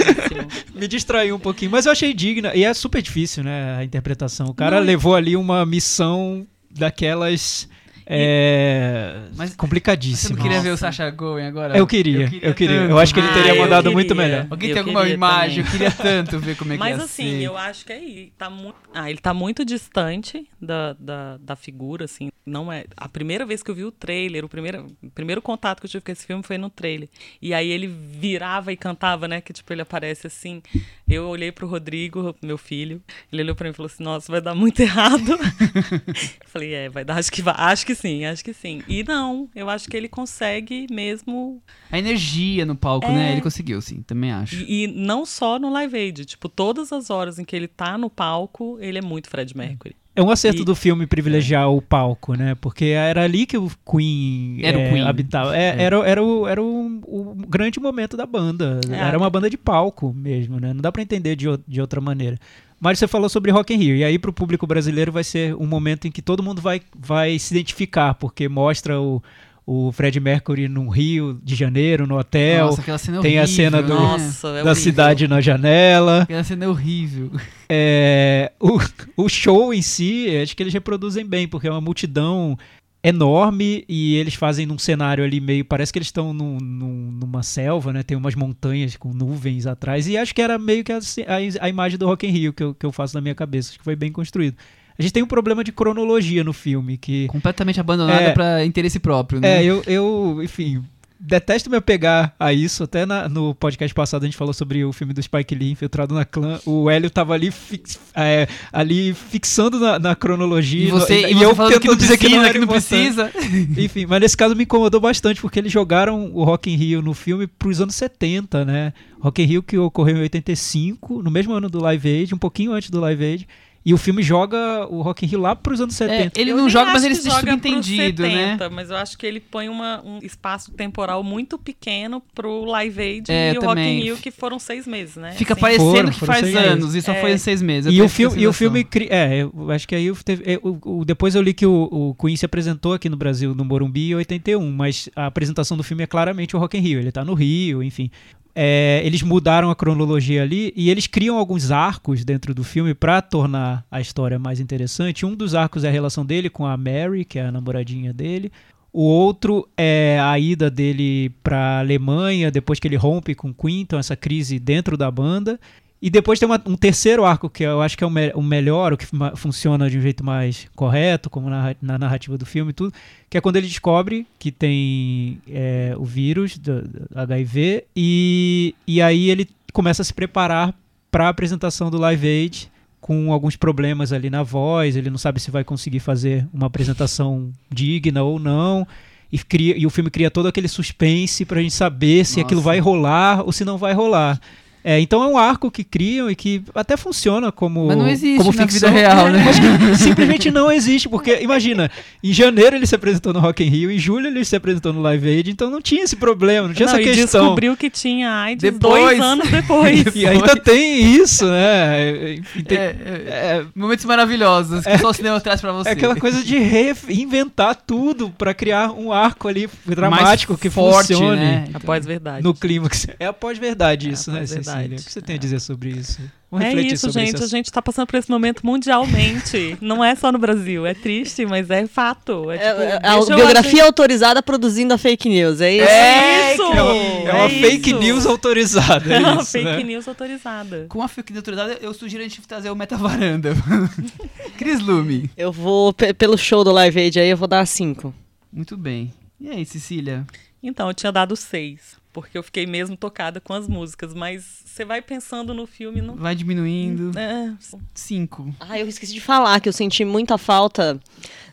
Me distraiu um pouquinho, mas eu achei digna. E é super difícil, né, a interpretação. O cara Não, levou ali uma missão daquelas. É, Mas- Você complicadíssimas. não queria ver o Nossa. Sacha Goen agora? Eu queria, eu queria. Eu, tanto. acho que ele Ah, teria eu mandado queria. muito melhor. Alguém Eu tem alguma queria imagem? também. Eu queria tanto ver como é que Mas ia assim, ser. eu acho que é ele tá muito. Ah, ele tá muito distante da, da, da figura, assim. Não é. A primeira vez que eu vi o trailer, o primeiro, o primeiro contato que eu tive com esse filme foi no trailer. E aí ele virava e cantava, né? Que tipo, ele aparece assim. Eu olhei pro Rodrigo, meu filho, ele olhou pra mim e falou assim: Nossa, vai dar muito errado. eu falei, é, vai dar, acho que vai. Acho que sim, acho que sim. E não, eu acho que ele consegue mesmo A energia no palco, É. né? Ele conseguiu, sim, também acho. E, e não só no Live Aid, tipo, todas as horas em que ele tá no palco, ele é muito Fred Mercury. É um acerto E- do filme privilegiar o palco, né? Porque era ali que o Queen, Era o é, Queen. habitava. É, É. Era, era, o, era o, o grande momento da banda. É. Era uma banda de palco mesmo, né? Não dá pra entender de, o- de outra maneira. Mas você falou sobre Rock in Rio, e aí pro público brasileiro vai ser um momento em que todo mundo vai, vai se identificar, porque mostra o, o Fred Mercury no Rio de Janeiro, no hotel. Nossa, aquela cena é tem a horrível, cena do-? Nossa, é da horrível. cidade na janela. Aquela cena é horrível. É, o, o show em si, acho que eles reproduzem bem, porque é uma multidão enorme e eles fazem num cenário ali meio. Parece que eles estão num- num- numa selva, né? Tem umas montanhas com nuvens atrás. E acho que era meio que assim, a, a imagem do Rock in Rio que eu, que eu faço na minha cabeça. Acho que foi bem construído. A gente tem um problema de cronologia no filme, que. Completamente abandonada É. pra interesse próprio, né? É, eu, eu, enfim, detesto me apegar a isso. Até na- no podcast passado a gente falou sobre o filme do Spike Lee, Infiltrado na Clã. O Hélio tava ali, fix- é, ali fixando na, na cronologia. E você, no- e você falando que não dizer precisa, que não importante. precisa. Enfim, mas nesse caso me incomodou bastante, porque eles jogaram o Rock in Rio no filme pros anos 70, né? Rock in Rio que ocorreu em 85, no mesmo ano do Live Aid, um pouquinho antes do Live Aid. E o filme joga o Rock in Rio lá pros anos 70. É, ele Eu não joga, mas ele deixa joga subentendido, né? 70, Mas eu acho que ele põe uma- um espaço temporal muito pequeno pro Live Aid É, e o Rock também. in Rio, que foram seis meses, né? Fica Assim, parecendo Foram, que foram faz anos e só É. foi em seis meses. eu E o, filme, e o filme. cri- É, eu acho que aí teve, é, o, o- depois eu li que o, o Queen se apresentou aqui no Brasil, no Morumbi, em 81, mas a apresentação do filme é claramente o Rock in Rio. Ele tá no Rio, enfim. É, eles mudaram a cronologia ali e eles criam alguns arcos dentro do filme para tornar a história mais interessante. Um dos arcos é a relação dele com a Mary, que é a namoradinha dele. O outro é a ida dele para Alemanha depois que ele rompe com o então essa crise dentro da banda. E depois tem uma- um terceiro arco que eu acho que é o, me- o melhor, o que funciona de um jeito mais correto, como na, na narrativa do filme e tudo, que é quando ele descobre que tem é, o vírus do, do HIV e, e aí ele começa a se preparar para a apresentação do Live Aid com alguns problemas ali na voz, ele não sabe se vai conseguir fazer uma apresentação digna ou não. E, cria- e o filme cria todo aquele suspense pra gente saber se Nossa. aquilo vai rolar ou se não vai rolar. É, então é um arco que criam e que até funciona como Mas não existe como na ficção. vida real, né? Mas que simplesmente não existe, porque imagina, em janeiro ele se apresentou no Rock in Rio, em julho ele se apresentou no Live Aid, então não tinha esse problema, não tinha Não, essa e questão. descobriu que tinha AIDS Depois. dois anos depois. E ainda tem isso, né? Enfim, tem- É, é, é, momentos maravilhosos que só o cinema traz pra você. é aquela coisa de reinventar tudo pra criar um arco ali dramático Mais que forte, funcione né? A pós-verdade. no clímax. É a pós-verdade É a isso, né, Cecília? O que você tem a dizer sobre isso? Vamos É isso, sobre gente. esse A gente tá passando por esse momento mundialmente. Não é só no Brasil. É triste, mas é fato. É, É, tipo, é a deixa eu biografia autorizada produzindo a fake news, é isso? É isso! É uma, é uma É fake isso. news autorizada. É É uma isso, fake né? news autorizada. Com a fake news autorizada, eu sugiro a gente trazer o Metavaranda. Cris Lume. Eu vou, pe- pelo show do Live Aid aí, eu vou dar 5. Muito bem. E aí, Cecília? Então, eu tinha dado seis. Porque eu fiquei mesmo tocada com as músicas. Mas você vai pensando no filme. Não... Vai diminuindo. É, Cinco. Ah, eu esqueci de falar que eu senti muita falta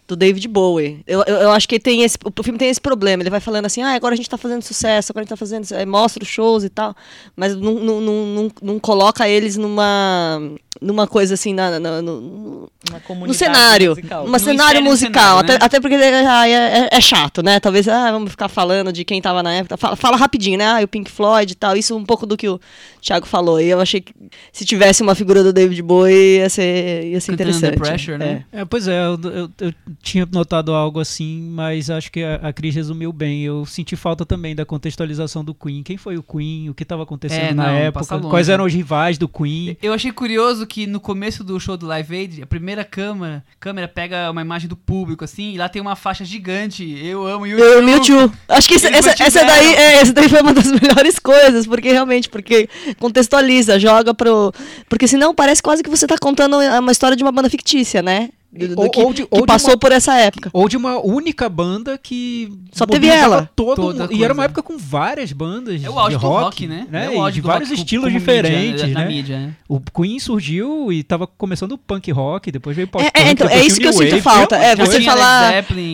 do David Bowie. Eu, eu, eu acho que tem esse, o filme tem esse problema. Ele vai falando assim, ah, agora a gente tá fazendo sucesso, agora a gente tá fazendo. aí mostra os shows e tal. Mas não, não, não, não, não coloca eles numa. Numa coisa assim, na, na- no, uma no cenário. musical. Um Não cenário no musical. cenário, até, né? até porque ah, é, é- é chato, né? Talvez, ah, vamos ficar falando de quem tava na época. Fala, fala rapidinho, né? Ah, o Pink Floyd e tal. Isso um pouco do que o Thiago falou. E eu achei que se tivesse uma figura do David Bowie, ia ser, ia ser Cantando interessante. Under Pressure, né? É. É, pois é, eu, eu- eu tinha notado algo assim, mas acho que a, a Cris resumiu bem. Eu senti falta também da contextualização do Queen. Quem foi o Queen? O que estava acontecendo É, na época? Quais eram os rivais do Queen? Eu achei curioso que no começo do show do Live Aid, a primeira câmera, câmera pega uma imagem do público, assim, e lá tem uma faixa gigante. Eu amo YouTube. Eu, Mewtwo. Acho que essa, essa, essa daí, é, essa daí foi uma das melhores coisas, porque realmente, porque contextualiza, joga pro. Porque senão parece quase que você tá contando uma história de uma banda fictícia, né? Do, do Ou- que, ou de- que passou uma- por essa época. Ou de uma única banda que Só teve ela. todo Toda. E era uma época com várias bandas É o auge de do rock, rock, né? né? É o E auge de do vários rock estilos diferentes, mídia, né? Mídia, né? O Queen surgiu e tava começando o punk rock, depois veio É, pop é, então, é isso que eu sinto falta. É, você falar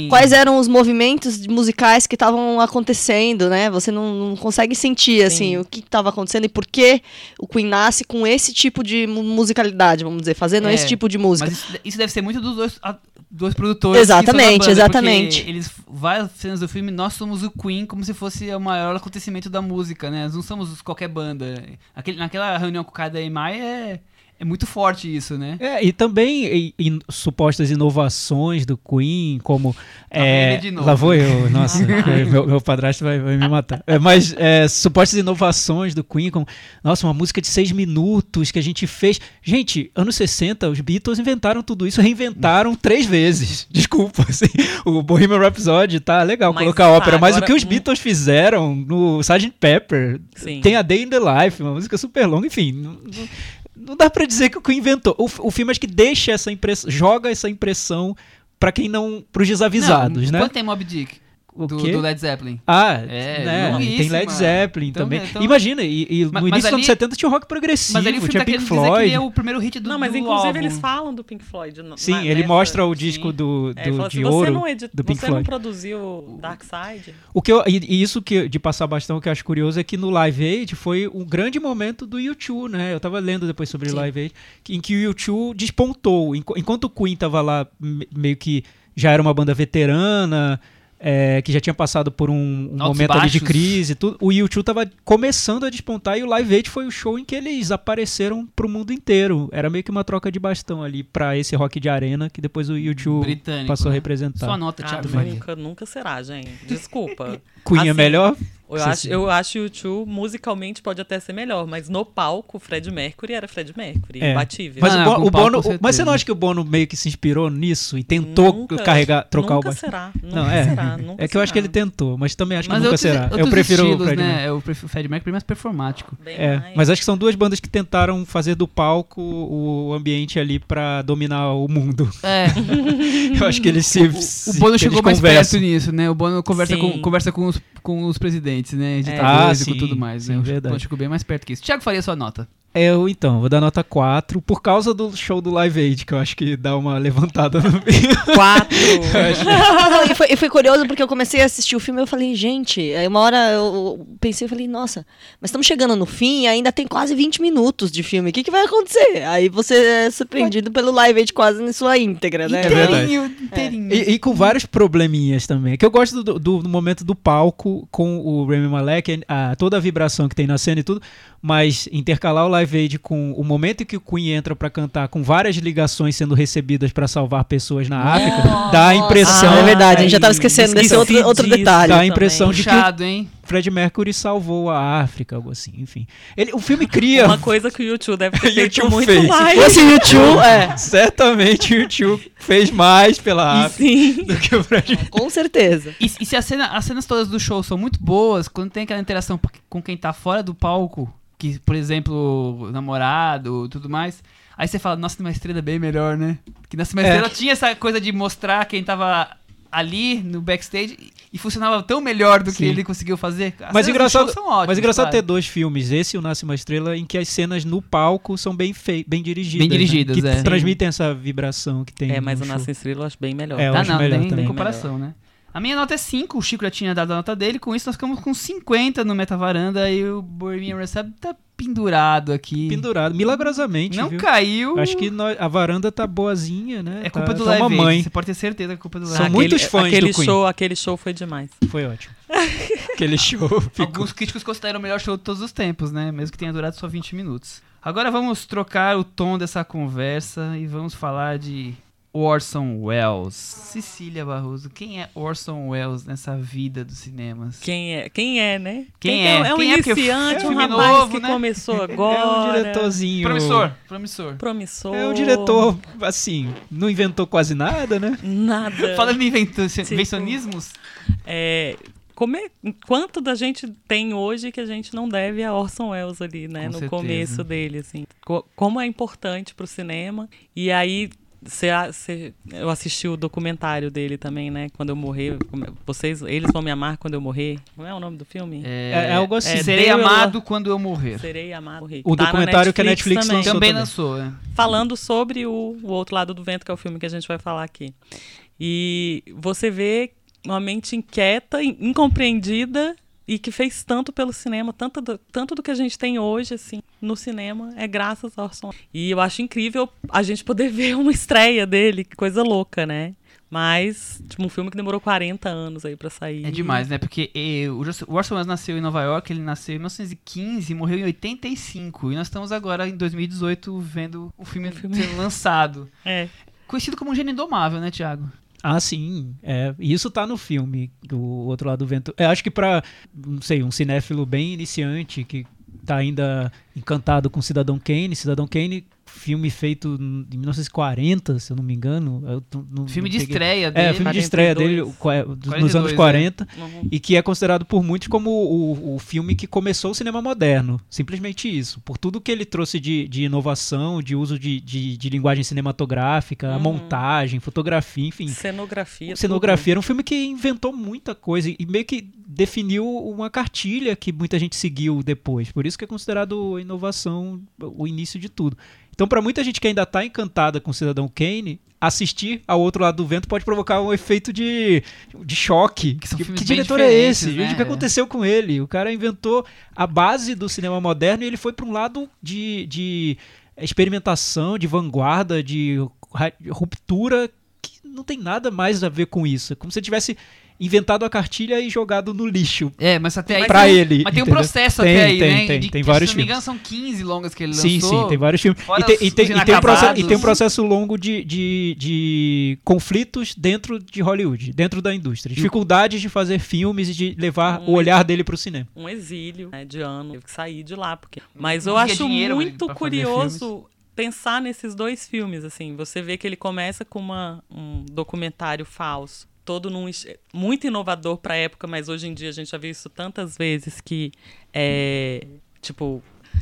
quais eram os movimentos musicais que estavam acontecendo, né? Você não, não consegue sentir, assim, Sim. o que estava acontecendo e por que o Queen nasce com esse tipo de mu- musicalidade, vamos dizer, fazendo É, esse tipo de música. Mas isso, isso deve ser muito dos dois, a- dois produtores. Exatamente, banda, exatamente. Eles, várias cenas do filme, nós somos o Queen como se fosse o maior acontecimento da música, né? Nós não somos qualquer banda. Aquele, naquela reunião com o cara da EMI é, É muito forte isso, né? É, e também e- e supostas inovações do Queen, como. é, ele de novo. lá vou eu, nossa, é, meu, meu padrasto vai, vai me matar. É, mas é, supostas inovações do Queen, como. Nossa, uma música de seis minutos que a gente fez. Gente, anos 60, os Beatles inventaram tudo isso, reinventaram três vezes. Desculpa, assim. O Bohemian Rhapsody tá legal Mas colocar tá, ópera, mas o que os um- Beatles fizeram no Sgt. Pepper Sim. tem a Day in the Life, uma música super longa, enfim. Não, não- não dá pra dizer que o Queen inventou. O, o filme acho que deixa essa impressão, joga essa impressão pra quem não. pros desavisados, Não, né? Quanto tem Mob Dick? O Do, do Led Zeppelin. Ah, É, né? Tem. Led Zeppelin Então, também. então- Imagina, e, e Mas- no início dos anos ali- 70 tinha o rock progressivo, Mas ali o filme tinha tá Pink dizer que Floyd. ele é o primeiro hit do Não, mas do inclusive álbum. eles falam do Pink Floyd. no- Sim, na- ele nessa- mostra o sim. disco do, É, do- falou de assim, ouro você não, edit... do Pink você Floyd. não produziu Dark Side? O que eu, e, e isso que de passar bastão que eu acho curioso é que no Live Aid foi um grande momento do U2, né? Eu tava lendo depois sobre o Sim. Live Aid, que- em que o U2 despontou. Enqu- Enquanto o Queen tava lá me- meio que já era uma banda veterana, é, que já tinha passado por um, um momento ali de crise tudo, o U2 tava começando a despontar e o Live Aid foi o show em que eles apareceram pro mundo inteiro. Era meio que uma troca de bastão ali pra esse rock de arena que depois o U2 Britânico, passou a né? representar. Sua nota, Ah, Thiago Faria. nunca, nunca será, gente. Desculpa. É Assim, melhor? Eu Sim, acho, sim. eu acho o U2 musicalmente pode até ser melhor, mas no palco, Fred Mercury era Fred Mercury, É. imbatível. Mas Ah, o, Bo- com o palco, Bono, com o- mas você não acha que o Bono meio que se inspirou nisso e tentou Nunca- carregar, trocar nunca o baixo? será. Nunca Não, é. será. Nunca é que eu acho que será. ele tentou, mas também acho que Mas nunca outros, será. Eu outros prefiro o estilos, Fred né? Mercury. Eu prefiro o Fred Mercury mais performático. Bem É, mais. mas acho que são duas bandas que tentaram fazer do palco o ambiente ali pra dominar o mundo. É, Eu acho que eles se. o, se- o Bono chegou mais conversam. perto nisso, né? O Bono conversa, Sim. com, conversa com, os, com os presidentes, né? Ditadores Ah, e com sim, tudo mais. sim, né? Verdade. Bono chegou bem mais perto que isso. Thiago faria sua nota. Eu, então, vou dar nota 4 por causa do show do Live Aid, que eu acho que dá uma levantada no Quatro. Não, e, foi, e foi curioso porque eu comecei a assistir o filme e eu falei, gente, aí uma hora eu pensei, eu falei, nossa, mas estamos chegando no fim e ainda tem quase 20 minutos de filme, o que, que vai acontecer? Aí você é surpreendido pelo Live Aid quase na sua íntegra, né? É verdade. Inteirinho, inteirinho. E, e com vários probleminhas também. Que eu gosto do, do- do momento do palco com o Rami Malek, a, toda a vibração que tem na cena e tudo, mas intercalar o Live Aid com o momento em que o Queen entra pra cantar, com várias ligações sendo recebidas pra salvar pessoas na África, dá a impressão. Ah, é verdade, a gente já tava esquecendo desse outro, outro detalhe. Dá a impressão de que hein? Fred Mercury salvou a África, algo assim, enfim. Ele, o filme cria. Uma coisa que o YouTube deve ter feito YouTube muito fez. mais. Fosse o YouTube, é, Certamente o YouTube fez mais pela África sim. do que o Fred com certeza. E, e se a cena- as cenas todas do show são muito boas, quando tem aquela interação com quem tá fora do palco, que, por exemplo, namorado tudo mais, aí você fala, nossa, tem uma estrela bem melhor, né? Que nessa É. estrela tinha essa coisa de mostrar quem tava ali no backstage e, funcionava tão melhor do que Sim. ele conseguiu fazer. As Mas engraçado, são ótimas, mas engraçado claro. ter dois filmes, esse e o Nasce uma Estrela, em que as cenas no palco são bem fei bem dirigidas. Bem né? dirigidas, Que é. transmitem essa vibração que tem. É, mas no o. Nasce Estrela eu acho bem melhor. É, eu Ah, acho não, melhor nem, também. nem comparação, né? A minha nota é 5, o Chico já tinha dado a nota dele, com isso nós ficamos com 50 no Metavaranda e o Bohemian Rhapsody tá pendurado aqui. Pendurado, milagrosamente. Não viu? caiu. Acho que nós- a varanda tá boazinha, né? É Tá- culpa do tá uma Live Aid, mãe. Você pode ter certeza que é culpa do São Live Aid. muitos fãs aquele do Queen. show, Aquele show foi demais. Foi ótimo. Aquele show ficou. Alguns críticos consideram o melhor show de todos os tempos, né? Mesmo que tenha durado só 20 minutos. Agora vamos trocar o tom dessa conversa e vamos falar de Orson Welles. Cecília Barroso, quem é Orson Welles nessa vida dos cinemas? Quem é, quem é né? Quem é? É um Quem é? Iniciante, é um rapaz novo, que né? começou É agora. um diretorzinho. Promissor, promissor. Promissor. É o diretor, assim, não inventou quase nada, né? Nada. Falando em Tipo- invencionismos, É, como é- quanto da gente tem hoje que a gente não deve a Orson Welles ali, né? Com no certeza. começo dele, assim. Co- como é importante pro cinema. E aí, cê, a- cê- eu assisti o documentário dele também, né? Quando eu morrer. Vocês, eles vão me amar quando eu morrer. Como é o nome do filme? É- é algo assim. É, Serei amado quando eu morrer. Serei amado. Morrer. O Tá documentário que a Netflix também. lançou. Também lançou, é. falando sobre o, o Outro Lado do Vento, que é o filme que a gente vai falar aqui. E você vê uma mente inquieta, in- incompreendida e que fez tanto pelo cinema, tanto do, tanto do que a gente tem hoje, assim, no cinema, é graças a Orson. E eu acho incrível a gente poder ver uma estreia dele, que coisa louca, né? Mas, tipo, um filme que demorou 40 anos aí pra sair. É demais, né? Porque o Orson Welles nasceu em Nova York, ele nasceu em 1915 e morreu em 85. E nós estamos agora em 2018 vendo o filme, O filme. sendo lançado. É. Conhecido como um gênio indomável, né, Thiago? Ah, sim. É, isso tá no filme, o Outro Lado do Vento. Eu acho que pra, não sei, um cinéfilo bem iniciante, que tá ainda encantado com Cidadão Kane, Cidadão Kane, filme feito em 1940, se eu não me engano. Eu não- Filme não de peguei- estreia dele. É, filme de estreia 42. dele dos- nos 42, anos é. 40. Uhum. E que é considerado por muitos como o, o filme que começou o cinema moderno. Simplesmente isso. Por tudo que ele trouxe de, de inovação, de uso de, de, de linguagem cinematográfica, a Uhum. montagem, fotografia, enfim. Cenografia. Cenografia era um filme que inventou muita coisa e meio que definiu uma cartilha que muita gente seguiu depois. Por isso que é considerado a inovação o início de tudo. Então, para muita gente que ainda tá encantada com Cidadão Kane, assistir ao outro lado do vento pode provocar um efeito de, de choque. Que Que, que diretor é esse? né? O que aconteceu com ele? O cara inventou a base do cinema moderno e ele foi para um lado de, de experimentação, de vanguarda, de ra- ruptura que não tem nada mais a ver com isso. É como se ele tivesse inventado a cartilha e jogado no lixo É, mas até aí. pra tem- ele. Mas tem um processo Tem, até aí, tem, né? tem, de- tem que, vários Se não me filmes. engano, são 15 longas que ele lançou. Sim, sim, tem vários filmes. E tem, e tem- e tem um processo, e tem um processo longo de, de, de conflitos dentro de Hollywood, dentro da indústria. Dificuldades de fazer filmes e de levar o Hum. olhar dele pro cinema. um exílio né, de ano, teve que sair de lá. Porque... Mas eu acho dinheiro muito pra fazer curioso pensar nesses dois filmes, assim. Você vê que ele começa com uma, um documentário falso, todo num... Muito inovador pra época, mas hoje em dia a gente já viu isso tantas vezes que é... Tipo...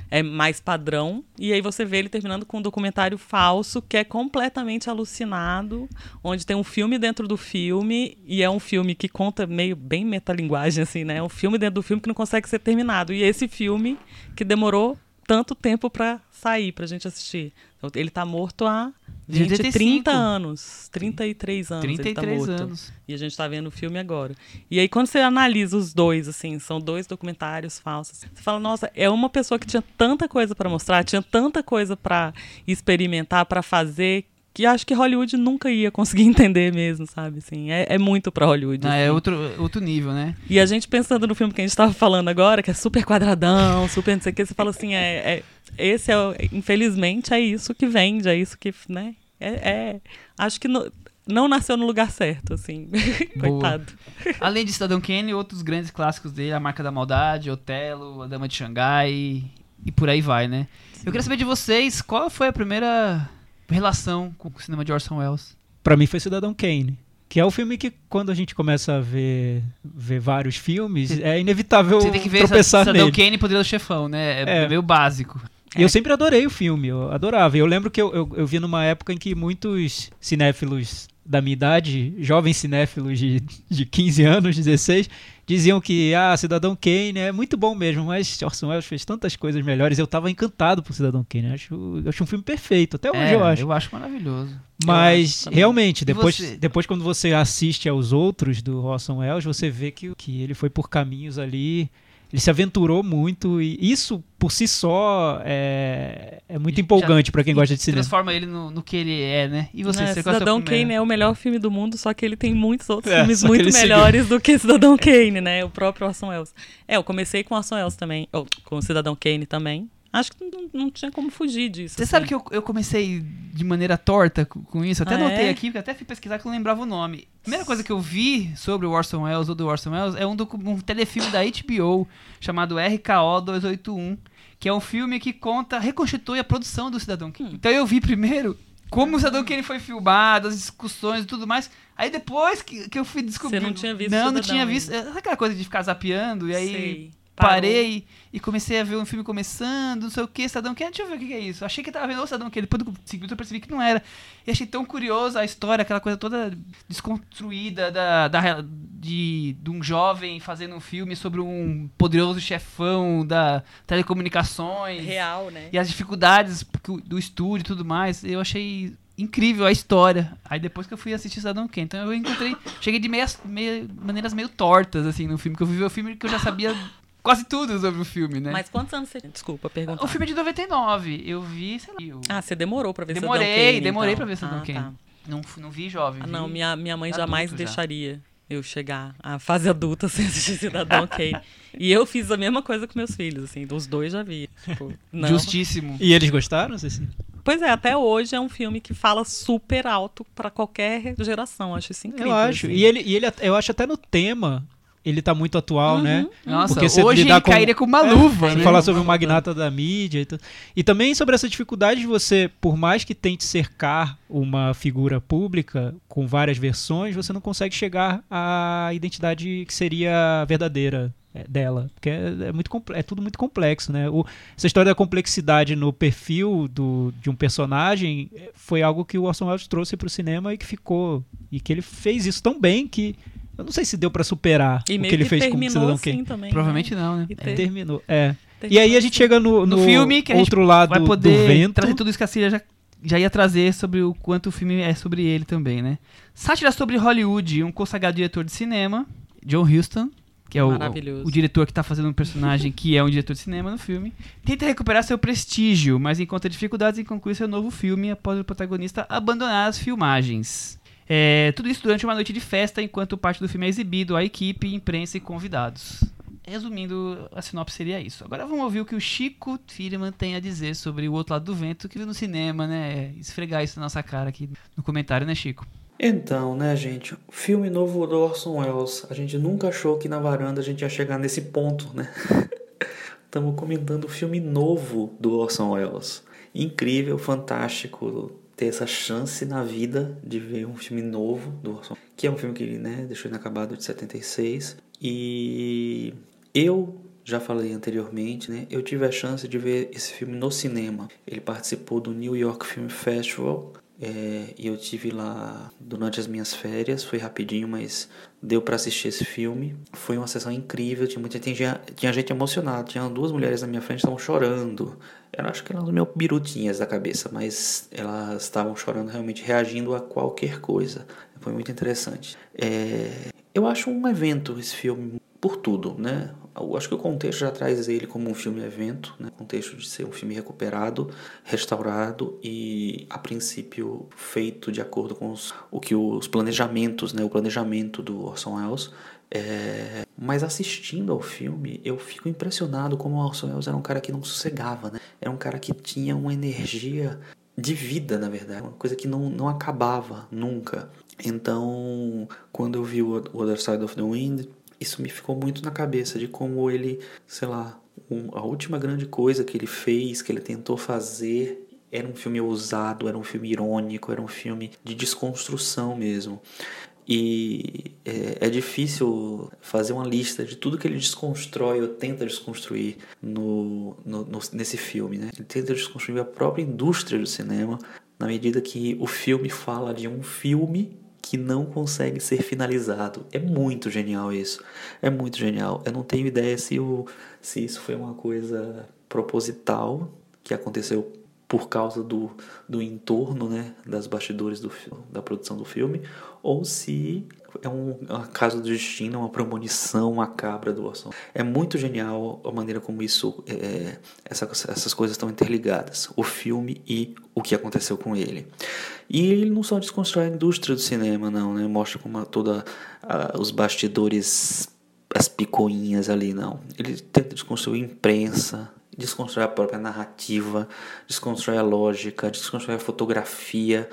É mais padrão. E aí você vê ele terminando com um documentário falso que é completamente alucinado, onde tem um filme dentro do filme, e é um filme que conta meio bem metalinguagem, assim, né? É um filme dentro do filme que não consegue ser terminado. E esse filme que demorou tanto tempo pra sair, pra gente assistir. Então, ele tá morto há 20, 85. 30 anos. 33 anos. ele tá 33 morto. anos. E a gente tá vendo o filme agora. E aí, quando você analisa os dois, assim, são dois documentários falsos, você fala, nossa, é uma pessoa que tinha tanta coisa pra mostrar, tinha tanta coisa pra experimentar, pra fazer, que acho que Hollywood nunca ia conseguir entender mesmo, sabe? Assim, é, é muito pra Hollywood. Ah, é assim. outro, outro nível, né? E a gente pensando no filme que a gente tava falando agora, que é super quadradão, super não sei o que, você fala assim, é, é- esse é, infelizmente, é isso que vende, é isso que, né? É, é- acho que no- não nasceu no lugar certo, assim. Coitado. Além de Cidadão Kane, outros grandes clássicos dele, A Marca da Maldade, Otelo, A Dama de Xangai e por aí vai, né? Eu queria saber de vocês, qual foi a primeira relação com o cinema de Orson Welles? Pra mim foi Cidadão Kane. Que é o filme que, quando a gente começa a ver, ver vários filmes, é inevitável Você tem que ver tropeçar Cidadão nele. Kane e Poderoso Chefão, né? É, É. meio básico. E eu sempre adorei o filme, eu adorava. Eu lembro que eu, eu, eu vi numa época em que muitos cinéfilos da minha idade, jovens cinéfilos de, de 15 anos, 16, diziam que, ah, Cidadão Kane é muito bom mesmo, mas Orson Welles fez tantas coisas melhores. Eu tava encantado por Cidadão Kane. Eu Acho, eu acho um filme perfeito, até hoje É, eu acho. Eu acho maravilhoso. Mas acho realmente, depois, você? depois quando você assiste aos outros do Orson Welles, você vê que, que ele foi por caminhos ali, ele se aventurou muito e isso por si só é, é muito Já- empolgante pra quem gosta de cinema. Transforma ele no, no que ele é, né? E você, É, você Cidadão? Kane é o melhor filme do mundo, só que ele tem muitos outros É, filmes muito ele seguiu. melhores do que Cidadão Kane, né? O próprio Orson Welles. É, eu comecei com Orson Welles também, ou com o Cidadão Kane também. Acho que não, não tinha como fugir disso. Você assim. sabe que eu, eu comecei de maneira torta com, isso? Até Ah, anotei é? aqui, porque até fui pesquisar que eu não lembrava o nome. A primeira coisa que eu vi sobre o Orson Welles ou do Orson Welles é um, um telefilme da HBO chamado RKO 281, que é um filme que conta, reconstitui a produção do Cidadão Kane. Hum. Então eu vi primeiro como o Cidadão Kane foi filmado, as discussões e tudo mais. Aí depois que, que eu fui descobrir. Você não tinha visto Não, não tinha ainda. visto. Sabe aquela coisa de ficar zapeando e aí Sei. Parou. parei e comecei a ver um filme começando, não sei o que, Cidadão Kane, deixa eu ver o que que é isso. Achei que tava vendo o Cidadão Kane, depois do segundo eu percebi que não era. E achei tão curiosa a história, aquela coisa toda desconstruída da, da, de, de um jovem fazendo um filme sobre um poderoso chefão da telecomunicações. Real, né? E as dificuldades que do estúdio e tudo mais, eu achei incrível a história. Aí depois que eu fui assistir Cidadão Kane, então eu encontrei, cheguei de meias, meia- maneiras meio tortas assim no filme, que eu ver o filme que eu já sabia quase tudo sobre o filme, né? Mas quantos anos você... Desculpa perguntar. o filme é de 99, eu vi, sei lá, eu- Ah, você demorou pra ver Demorei, Cidadão Kane, demorei então. pra ver Cidadão ah, Kane. Tá. Não, não vi jovem. Ah, vi não, minha, minha mãe jamais já. deixaria eu chegar à fase adulta sem assistir Cidadão Kane. E eu fiz a mesma coisa com meus filhos, assim, os dois já vi. Tipo, não. Justíssimo. E eles gostaram, Ceci? Pois é, até hoje é um filme que fala super alto pra qualquer geração. Acho isso incrível. Eu acho. assim. E ele, e ele, eu acho até no tema, ele tá muito atual, Uhum. né? Nossa, Porque você hoje lidar ele com- cairia com uma luva, Você né? falar sobre o magnata da mídia e tudo. E também sobre essa dificuldade de você, por mais que tente cercar uma figura pública com várias versões, você não consegue chegar à identidade que seria verdadeira é, dela. Porque é, é muito, é tudo muito complexo, né? O- essa história da complexidade no perfil do, de um personagem é, foi algo que o Orson Welles trouxe para o cinema e que ficou. E que ele fez isso tão bem que. Eu não sei se deu para superar E o que ele que fez com o Cidadão assim Kane. também. Provavelmente não, né? E É, ter- terminou. É. E terminou aí a gente assim. chega no, No no filme que a gente outro lado Vai do poder vento. trazer tudo isso que a Cília já, já ia trazer sobre o quanto o filme é sobre ele também, né? Sátira sobre Hollywood, um consagrado diretor de cinema, John Huston, que é o, o diretor que tá fazendo um personagem que é um diretor de cinema no filme, tenta recuperar seu prestígio, mas encontra dificuldades em concluir seu novo filme após o protagonista abandonar as filmagens. É, tudo isso durante uma noite de festa, enquanto parte do filme é exibido à equipe, imprensa e convidados. Resumindo, a sinopse seria isso. Agora vamos ouvir o que o Chico Firman tem a dizer sobre o outro lado do vento, que viu no cinema, né? Esfregar isso na nossa cara aqui no comentário, né, Chico? Então, né, gente? Filme novo do Orson Welles. A gente nunca achou que na varanda a gente ia chegar nesse ponto, né? Estamos comentando o filme novo do Orson Welles. Incrível, fantástico ter essa chance na vida de ver um filme novo do Orson, que é um filme que ele, né, deixou inacabado de 76. E eu já falei anteriormente, né? Eu tive a chance de ver esse filme no cinema. Ele participou do New York Film Festival é, e eu tive lá durante as minhas férias, foi rapidinho, mas deu para assistir esse filme. Foi uma sessão incrível, tinha muita tinha, tinha gente emocionada, tinha duas mulheres na minha frente estavam chorando. Eu acho que elas meio birutinhas da cabeça, mas elas estavam chorando realmente, reagindo a qualquer coisa. Foi muito interessante. É, eu acho um evento esse filme por tudo, né? Eu acho que o contexto já traz ele como um filme evento, né? O contexto de ser um filme recuperado, restaurado e a princípio feito de acordo com os, o que os planejamentos, né? O planejamento do Orson Welles. É, mas assistindo ao filme, eu fico impressionado como o Orson Welles era um cara que não sossegava, né? Era um cara que tinha uma energia de vida, na verdade, uma coisa que não, não acabava nunca. Então, quando eu vi o Other Side of the Wind, isso me ficou muito na cabeça de como ele, sei lá, um- a última grande coisa que ele fez, que ele tentou fazer, era um filme ousado, era um filme irônico, era um filme de desconstrução mesmo. E é, é difícil fazer uma lista de tudo que ele desconstrói ou tenta desconstruir no, no- no- nesse filme. Né? Ele tenta desconstruir a própria indústria do cinema na medida que o filme fala de um filme que não consegue ser finalizado. É muito genial isso. É muito genial. Eu não tenho ideia se, o, se isso foi uma coisa proposital que aconteceu por causa do, do entorno, né, das bastidores do, da produção do filme, ou se é um, é um do destino, uma premonição macabra do Orson. É muito genial a maneira como isso, é, essa, essas coisas estão interligadas, o filme e o que aconteceu com ele. E ele não só desconstrói a indústria do cinema, não, né, mostra como toda a- os bastidores as picuinhas ali, não. Ele tenta desconstruir a imprensa, desconstrói a própria narrativa, desconstrói a lógica, desconstrói a fotografia.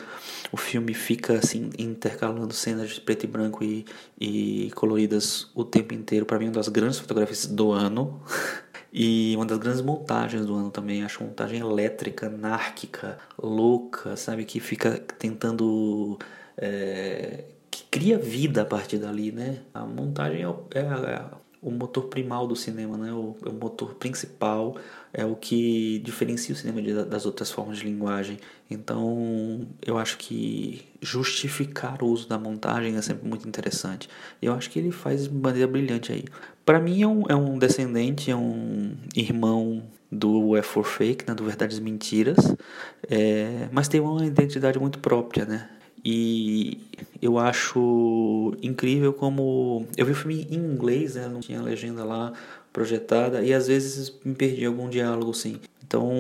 O filme fica assim intercalando cenas de preto e branco e, e coloridas o tempo inteiro. Para mim, uma das grandes fotografias do ano. E uma das grandes montagens do ano também, acho uma montagem elétrica, anárquica, louca, sabe? Que fica tentando. é, que cria vida a partir dali, né? A montagem é, é a- o motor primal do cinema, né? O, o motor principal, é o que diferencia o cinema de- das outras formas de linguagem. Então, eu acho que justificar o uso da montagem é sempre muito interessante. Eu acho que ele faz de maneira brilhante aí. Para mim, é um, é um descendente, é um irmão do É For Fake, né? do Verdades Mentiras, é, mas tem uma identidade muito própria, né? E eu acho incrível como. Eu vi o filme em inglês, né? Não tinha legenda lá projetada, e às vezes me perdi algum diálogo, assim. Então,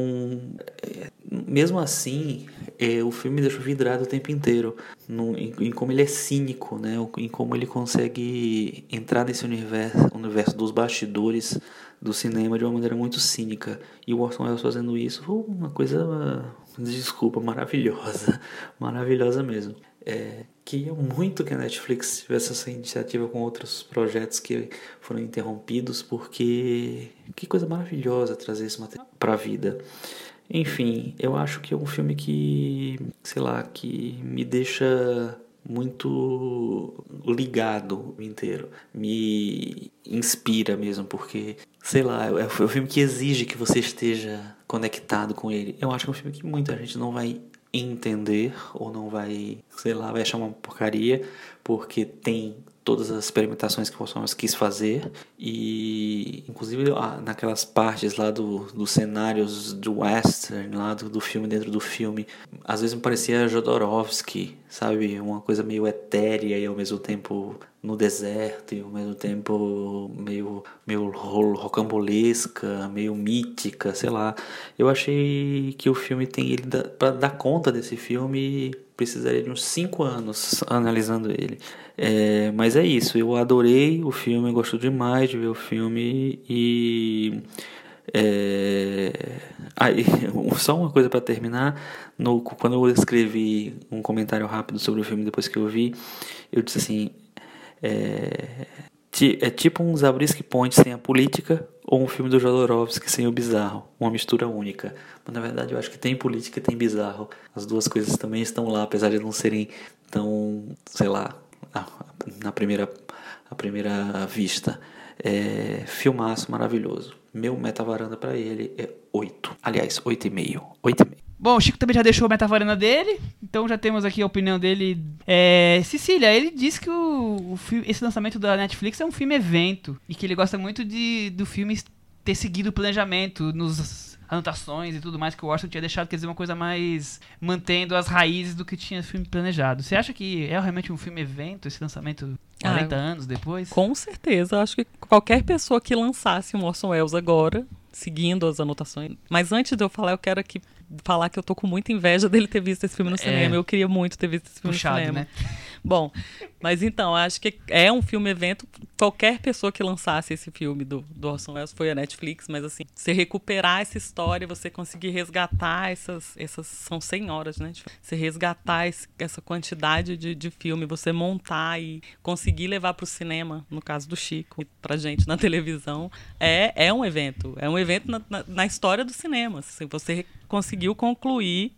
é, mesmo assim, é, o filme me deixou vidrado o tempo inteiro no, em, em, como ele é cínico, né? Em como ele consegue entrar nesse universo, universo dos bastidores do cinema de uma maneira muito cínica. E o Orson Welles fazendo isso foi uma coisa, desculpa, maravilhosa, maravilhosa mesmo. É, queria muito que a Netflix tivesse essa iniciativa com outros projetos que foram interrompidos, porque que coisa maravilhosa trazer esse material para a vida. Enfim, eu acho que é um filme que, sei lá, que me deixa muito ligado inteiro. Me inspira mesmo, porque, sei lá, é um filme que exige que você esteja conectado com ele. Eu acho que é um filme que muita gente não vai entender ou não vai, sei lá, vai achar uma porcaria, porque tem todas as experimentações que o Bolsonaro quis fazer. E inclusive naquelas partes lá do, dos cenários do western lá do, do filme dentro do filme às vezes me parecia Jodorowsky sabe? Uma coisa meio etérea e ao mesmo tempo no deserto e ao mesmo tempo meio meio rocambolesca meio mítica sei lá. Eu achei que o filme tem ele para dar conta desse filme precisaria de uns 5 anos analisando ele. É, mas é isso, eu adorei o filme, gosto demais de ver o filme e. É, aí, só uma coisa para terminar. No, quando eu escrevi um comentário rápido sobre o filme depois que eu vi, eu disse assim: é, é tipo um Zabriskie Point sem a política ou um filme do Jodorowsky sem o bizarro, uma mistura única. Mas na verdade eu acho que tem política e tem bizarro. As duas coisas também estão lá, apesar de não serem tão, sei lá, na primeira, a primeira vista. É, filmaço maravilhoso. Meu meta-varanda para ele é 8. Aliás, 8,5. 8,5. Bom, o Chico também já deixou a metavaranda dele, então já temos aqui a opinião dele. É, Cecília, ele disse que o, o, esse lançamento da Netflix é um filme evento e que ele gosta muito de, do filme ter seguido o planejamento nos anotações e tudo mais que o Orson tinha deixado, quer dizer, uma coisa mais mantendo as raízes do que tinha filme planejado. Você acha que é realmente um filme evento esse lançamento 40 ah, anos depois? Com certeza, acho que qualquer pessoa que lançasse um Orson Welles agora seguindo as anotações. Mas antes de eu falar, eu quero aqui falar que eu tô com muita inveja dele ter visto esse filme no é. cinema. Eu queria muito ter visto esse filme Puxado, no cinema. Né? Bom, mas então, acho que é um filme evento. Qualquer pessoa que lançasse esse filme do, do Orson Welles foi a Netflix, mas assim, você recuperar essa história, você conseguir resgatar essas. essas são 100 horas, né? Você resgatar esse, essa quantidade de, de filme, você montar e conseguir levar para o cinema, no caso do Chico, pra gente na televisão, é, é um evento. É um evento na, na, na história do cinema. Assim, você conseguiu concluir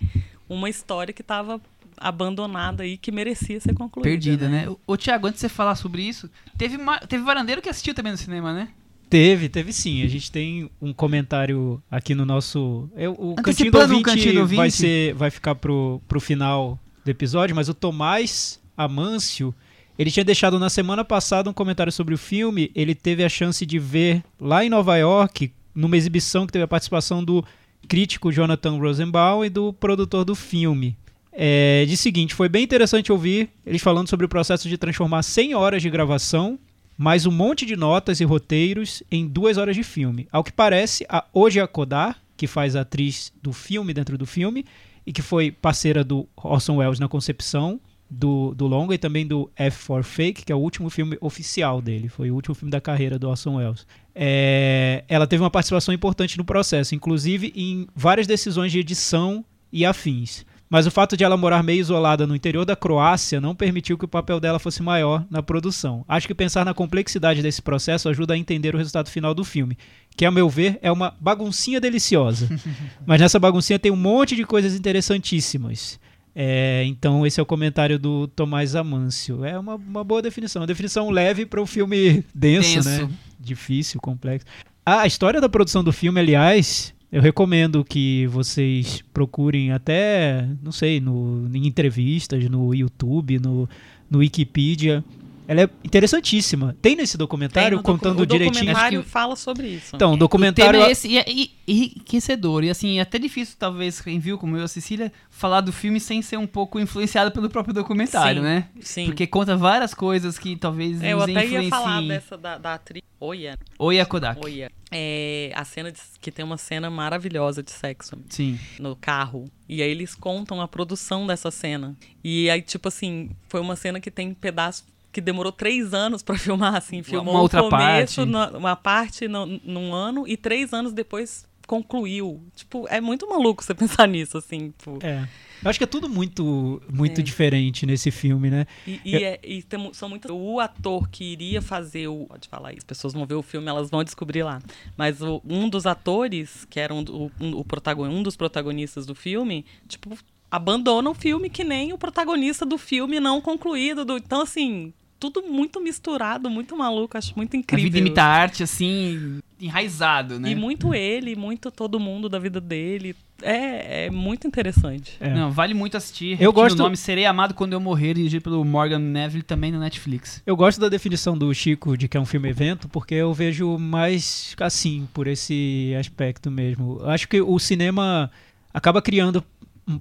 uma história que estava abandonada aí que merecia ser concluída. Perdida, né? né? Ô, Tiago, antes de você falar sobre isso, teve, teve varandeiro que assistiu também no cinema, né? Teve, teve sim. A gente tem um comentário aqui no nosso. Eu, o cantinho do, ouvinte cantinho do ouvinte vai, ser, vai ficar pro, pro final do episódio, mas o Tomás Amâncio. Ele tinha deixado na semana passada um comentário sobre o filme. Ele teve a chance de ver lá em Nova York, numa exibição que teve a participação do crítico Jonathan Rosenbaum e do produtor do filme. É, de seguinte, foi bem interessante ouvir eles falando sobre o processo de transformar 100 horas de gravação, mais um monte de notas e roteiros em duas horas de filme. Ao que parece, a Oja Kodar, que faz a atriz do filme dentro do filme, e que foi parceira do Orson Welles na concepção do, do longa e também do F for Fake, que é o último filme oficial dele, foi o último filme da carreira do Orson Welles. É, ela teve uma participação importante no processo, inclusive em várias decisões de edição e afins. Mas o fato de ela morar meio isolada no interior da Croácia não permitiu que o papel dela fosse maior na produção. Acho que pensar na complexidade desse processo ajuda a entender o resultado final do filme, que, a meu ver, é uma baguncinha deliciosa. Mas nessa baguncinha tem um monte de coisas interessantíssimas. É, então, esse é o comentário do Tomás Amâncio. É uma, uma boa definição. Uma definição leve para um filme denso, denso, né? Difícil, complexo. a história da produção do filme, aliás, eu recomendo que vocês procurem até, não sei, no, em entrevistas, no YouTube, no, no Wikipedia. Ela é interessantíssima. Tem nesse documentário Tem no docu- contando o direitinho. documentário que- fala sobre isso. Então, o documentário. é esse e é e- enriquecedor. E assim, é até difícil, talvez, quem viu, como eu a Cecília, falar do filme sem ser um pouco influenciado pelo próprio documentário, Sim, né? Sim. Porque conta várias coisas que talvez É, eu até ia influenciem. falar dessa da, da atriz. Oia. Oi, a Kodak. Oia. É, a cena de, que tem uma cena maravilhosa de sexo Sim. no carro. E aí eles contam a produção dessa cena. E aí, tipo assim, foi uma cena que tem pedaço que demorou três anos pra filmar, assim. Filmou Uma outra o começo, parte. na- uma parte no- num ano, e três anos depois concluiu. Tipo, é muito maluco você pensar nisso, assim. Tipo, É. Eu acho que é tudo muito, muito É. diferente nesse filme, né? E, e, Eu- é- e tem são muitas. O ator que iria fazer o. Pode falar isso, as pessoas vão ver o filme, elas vão descobrir lá. Mas o- um dos atores, que era um, do- um, o protagon, um dos protagonistas do filme, tipo, abandona o filme que nem o protagonista do filme não concluído. do- então, assim, tudo muito misturado, muito maluco, acho muito A incrível. vida imita a arte, assim, enraizado, né? E muito ele, muito todo mundo da vida dele. É, é muito interessante. É. Não, vale muito assistir. Eu gosto- O nome Serei Amado Quando Eu Morrer, dirigido pelo Morgan Neville, também no Netflix. Eu gosto da definição do Chico de que é um filme evento, porque eu vejo mais assim, por esse aspecto mesmo. Eu Acho que o cinema acaba criando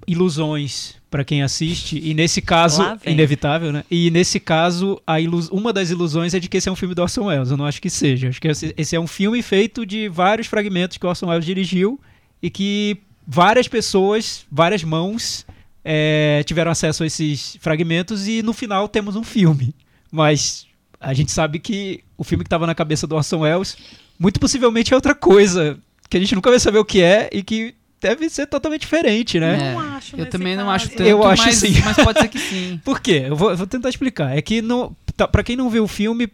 ilusões para quem assiste, e nesse caso, inevitável, né? E nesse caso, a ilus- uma das ilusões é de que esse é um filme do Orson Welles. Eu não acho que seja. Acho que esse, esse é um filme feito de vários fragmentos que o Orson Welles dirigiu e que várias pessoas, várias mãos é, tiveram acesso a esses fragmentos e no final temos um filme. Mas a gente sabe que o filme que estava na cabeça do Orson Welles muito possivelmente é outra coisa que a gente nunca vai saber o que é e que deve ser totalmente diferente, né? É, Não acho Eu também não caso. acho tanto, Eu acho mas, sim. mas pode ser que sim. Por quê? Eu vou, vou tentar explicar. É que tá, para quem não viu o filme,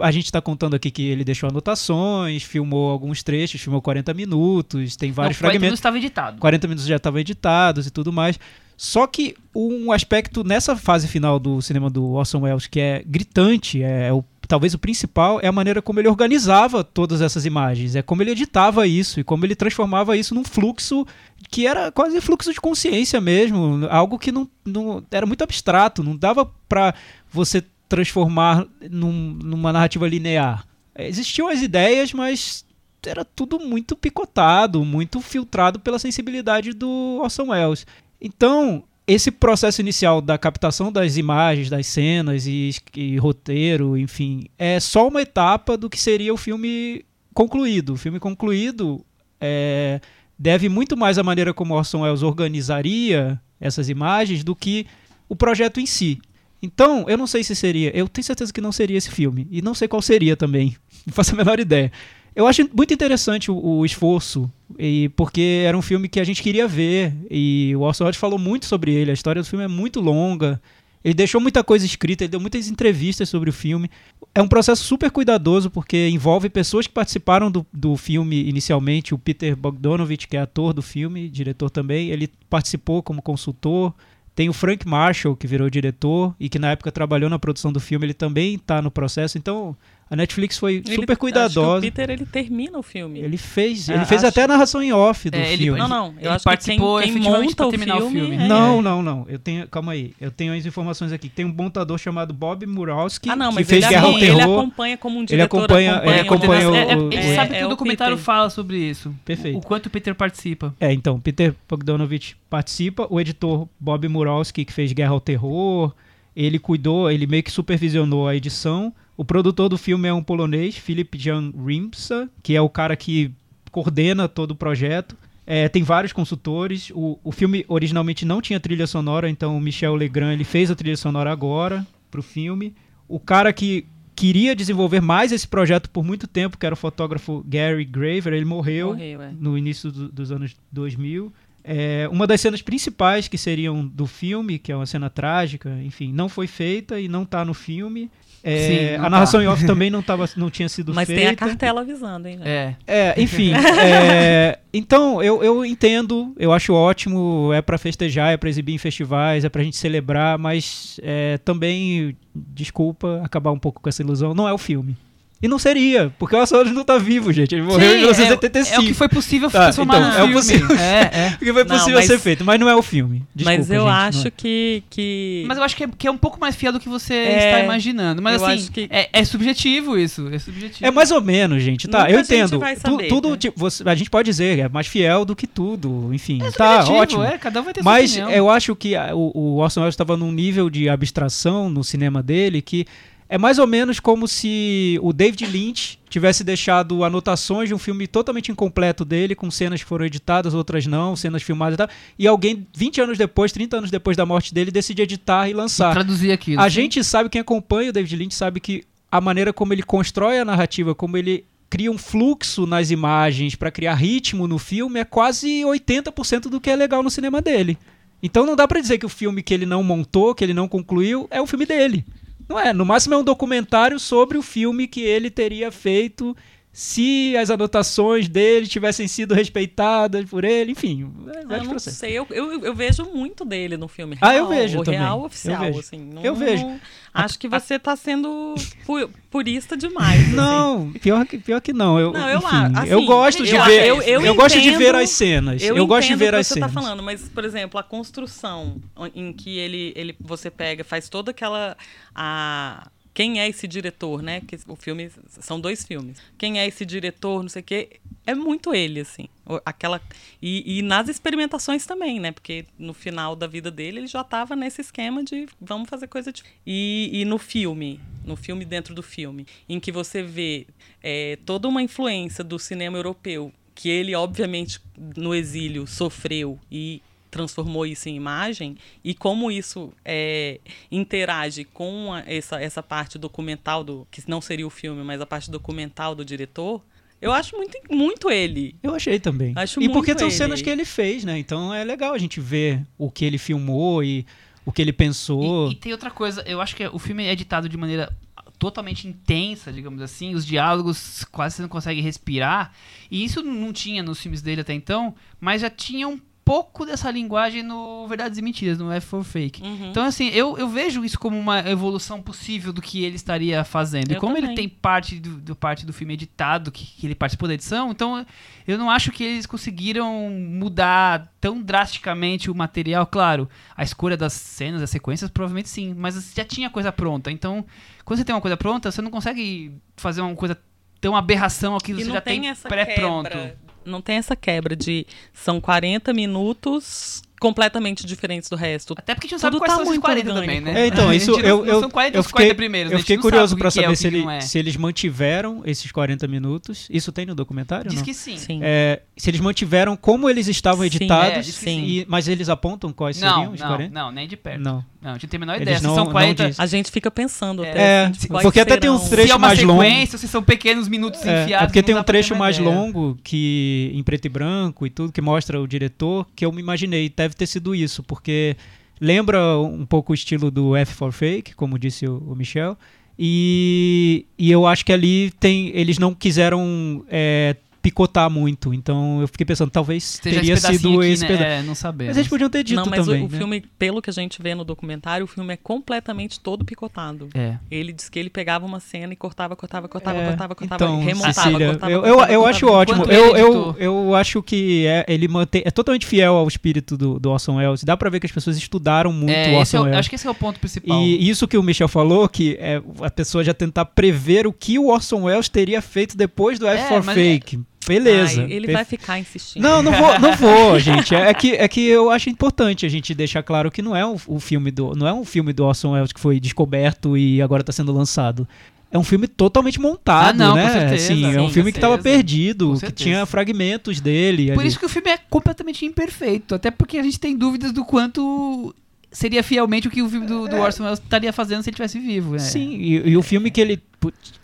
a gente tá contando aqui que ele deixou anotações, filmou alguns trechos, filmou 40 minutos, tem vários não, o fragmentos. não estava editado. 40 minutos já estavam editados e tudo mais. Só que um aspecto nessa fase final do cinema do Orson Welles que é gritante, é o, talvez o principal, é a maneira como ele organizava todas essas imagens, é como ele editava isso e como ele transformava isso num fluxo que era quase fluxo de consciência mesmo, algo que não, não era muito abstrato, não dava pra você transformar num- numa narrativa linear. Existiam as ideias, mas era tudo muito picotado, muito filtrado pela sensibilidade do Orson Welles. Então, esse processo inicial da captação das imagens, das cenas e, e roteiro, enfim, é só uma etapa do que seria o filme concluído. O filme concluído é, deve muito mais à maneira como Orson Welles organizaria essas imagens do que o projeto em si. Então, eu não sei se seria. Eu tenho certeza que não seria esse filme. E não sei qual seria também. Não faço a menor ideia. Eu acho muito interessante o, o esforço, e porque era um filme que a gente queria ver. E o Orson falou muito sobre ele. A história do filme é muito longa. Ele deixou muita coisa escrita, ele deu muitas entrevistas sobre o filme. É um processo super cuidadoso, porque envolve pessoas que participaram do, do filme inicialmente. O Peter Bogdanovich, que é ator do filme, diretor também, ele participou como consultor. Tem o Frank Marshall, que virou diretor e que na época trabalhou na produção do filme, ele também está no processo. Então, a Netflix foi Ele- super acho cuidadosa. que o Peter, ele termina o filme. Ele fez, É, ele fez acho- até a narração em off do É, ele- filme. Não, não. Eu Ele acho participou que quem, quem monta pra o terminar o filme... filme. é- Não, não, não. Eu tenho, calma aí. Eu tenho as informações aqui. Tem um montador chamado Bob Murawski Ah, não, que fez ele, Guerra ao acompanha, ele Terror. acompanha como um diretor. acompanha- ele acompanha o- o- É, é, o- ele é- sabe que é o o documentário Peter. fala sobre isso. Perfeito. O quanto o Peter participa. É, então, Peter Bogdanovich participa, o editor Bob Murawski, que fez Guerra ao Terror, ele cuidou, ele meio que supervisionou a edição. O produtor do filme é um polonês, Filip Jan Rimsa, que é o cara que coordena todo o projeto. É, tem vários consultores. O, o filme originalmente não tinha trilha sonora, então o Michel Legrand ele fez a trilha sonora agora pro filme. O cara que queria desenvolver mais esse projeto por muito tempo, que era o fotógrafo Gary Graver, ele morreu Morreu, é. no início do- dos anos 2000. É, uma das cenas principais que seriam do filme, que é uma cena trágica, enfim, não foi feita e não tá no filme. É, Sim, a narração tá. em off também não, tava, não tinha sido Mas feita. tem a cartela avisando, hein? É. É, enfim. é, então, eu, eu entendo, eu acho ótimo, é pra festejar, é pra exibir em festivais, é pra gente celebrar, mas é, também, desculpa acabar um pouco com essa ilusão, não é o filme. E não seria, porque o Welles não tá vivo, gente. Ele morreu em Sim, é, 1975. é o que foi possível Tá, transformar então, no é o filme. possível. É, é. O que foi Não, possível mas- ser feito, mas não é o filme. Desculpa, mas eu gente, não acho é. que, que. Mas eu acho que é, que é um pouco mais fiel do que você É, está imaginando. Mas eu assim, acho que- é, é subjetivo isso. É subjetivo. É mais ou menos, gente. Tá, Nunca eu a gente entendo. vai Tu- saber, tudo, né? tipo, você- a gente pode dizer, é mais fiel do que tudo. Enfim, É tá subjetivo, ótimo. É, cada um vai ter Mas sua opinião. eu acho que a- o, o Orson Welles estava num nível de abstração no cinema dele que é mais ou menos como se o David Lynch tivesse deixado anotações de um filme totalmente incompleto dele, com cenas que foram editadas, outras não, cenas filmadas e tal, e alguém, 20 anos depois, 30 anos depois da morte dele, decide editar e lançar. Traduzir aquilo. A gente sabe, quem acompanha o David Lynch sabe que a maneira como ele constrói a narrativa, como ele cria um fluxo nas imagens para criar ritmo no filme é quase 80% do que é legal no cinema dele. Então não dá pra dizer que o filme que ele não montou, que ele não concluiu, é o filme dele. Não é, no máximo é um documentário sobre o filme que ele teria feito se as anotações dele tivessem sido respeitadas por ele, enfim, é, Eu não sei, eu, eu, eu vejo muito dele no filme. Ah, real, eu vejo o também, real eu oficial, vejo. assim. não- Eu vejo. não- acho que você tá sendo pu- purista demais. assim. Não, pior que, pior que não. Eu, Não, eu enfim, assim, eu gosto de eu- ver. eu- eu gosto de ver entendo- as cenas. Eu, Eu, gosto de entendo ver o que as você cenas. tá falando, mas, por exemplo, a construção em que ele, ele você pega, faz toda aquela. A, quem é esse diretor, né? Que o filme. São dois filmes. Quem é esse diretor, não sei o quê. É muito ele, assim. Aquela, e, e nas experimentações também, né? Porque no final da vida dele ele já estava nesse esquema de vamos fazer coisa de. E, e no filme, no filme dentro do filme, em que você vê é, toda uma influência do cinema europeu, que ele, obviamente, no exílio sofreu e transformou isso em imagem e como isso é, interage com a- essa, essa parte documental do que não seria o filme, mas a parte documental do diretor, eu acho muito muito ele. Eu achei também. Acho e porque são ele. cenas que ele fez, né? Então é legal a gente ver o que ele filmou e o que ele pensou. E, e tem outra coisa, eu acho que o filme é editado de maneira totalmente intensa, digamos assim, os diálogos quase você não consegue respirar, e isso não tinha nos filmes dele até então, mas já tinha um pouco dessa linguagem no Verdades e Mentiras, no F for Fake. Uhum. Então, assim, eu, eu vejo isso como uma evolução possível do que ele estaria fazendo. e Eu como ele também. tem parte do, do parte do filme editado, que, que ele participou da edição, então eu não acho que eles conseguiram mudar tão drasticamente o material. Claro, a escolha das cenas, das sequências, provavelmente sim, mas já tinha coisa pronta. Então, quando você tem uma coisa pronta, você não consegue fazer uma coisa tão aberração aquilo E você já tem tem pré-pronto. Não tem essa quebra de são 40 minutos completamente diferentes do resto. Até porque a gente não sabe quais tá são muito 40 orgânico. também, né? É, então, isso não- eu, não eu, são 40 eu os 40 fiquei, primeiros, eu a gente fiquei curioso que é, saber o se, ele- é. se eles mantiveram esses 40 minutos. Isso tem no documentário? Diz não? que sim. Sim. É, se eles mantiveram como eles estavam Sim, editados, é, sim. e- mas eles apontam quais seriam Não, os não, 40? não, nem de perto. Não. Não, a gente não tem a menor Eles ideia. Se não- são não 40. dizem. A gente fica pensando É. até. É, quais porque até tem um serão. trecho se é uma mais longo. sequência, se são pequenos minutos É, enfiados. é porque tem um trecho mais ideia. longo que em preto e branco e tudo que mostra o diretor que eu me imaginei deve ter sido isso porque lembra um pouco o estilo do F for Fake como disse o, o Michel e, e eu acho que ali tem eles não quiseram é, picotar muito então eu fiquei pensando talvez Seja teria esse sido aqui, esse né? pedaço É, não sabemos. mas eles podiam ter dito Não, mas o- também o, né? filme, pelo que a gente vê no documentário, o filme é completamente todo picotado. É. Ele diz que ele pegava uma cena e cortava, cortava, cortava, É, cortava, cortava, então, remontava, Cecília, cortava, eu, cortava, eu, eu cortava. acho ótimo. Eu, eu, eu acho que é, ele mantém, é totalmente fiel ao espírito do, do Orson Welles. Dá pra ver que as pessoas estudaram muito É, o é Orson o- Welles. acho que esse é o ponto principal. E isso que o Michel falou, que é a pessoa já tentar prever o que o Orson Welles teria feito depois do F É, for mas Fake. Beleza. Ai, ele Perfe- vai ficar insistindo. Não, não vou, não vou, gente. É que, é que eu acho importante a gente deixar claro que não é um, o filme do, não é um filme do Orson Welles que foi descoberto e agora está sendo lançado. É um filme totalmente montado, Ah, não, né? certeza, Assim, é um sim, filme que estava perdido, que tinha fragmentos dele. Por ali. isso que o filme é completamente imperfeito. Até porque a gente tem dúvidas do quanto seria fielmente o que o filme do, do Orson Welles estaria fazendo se ele estivesse vivo. é. Sim, e, e o filme que ele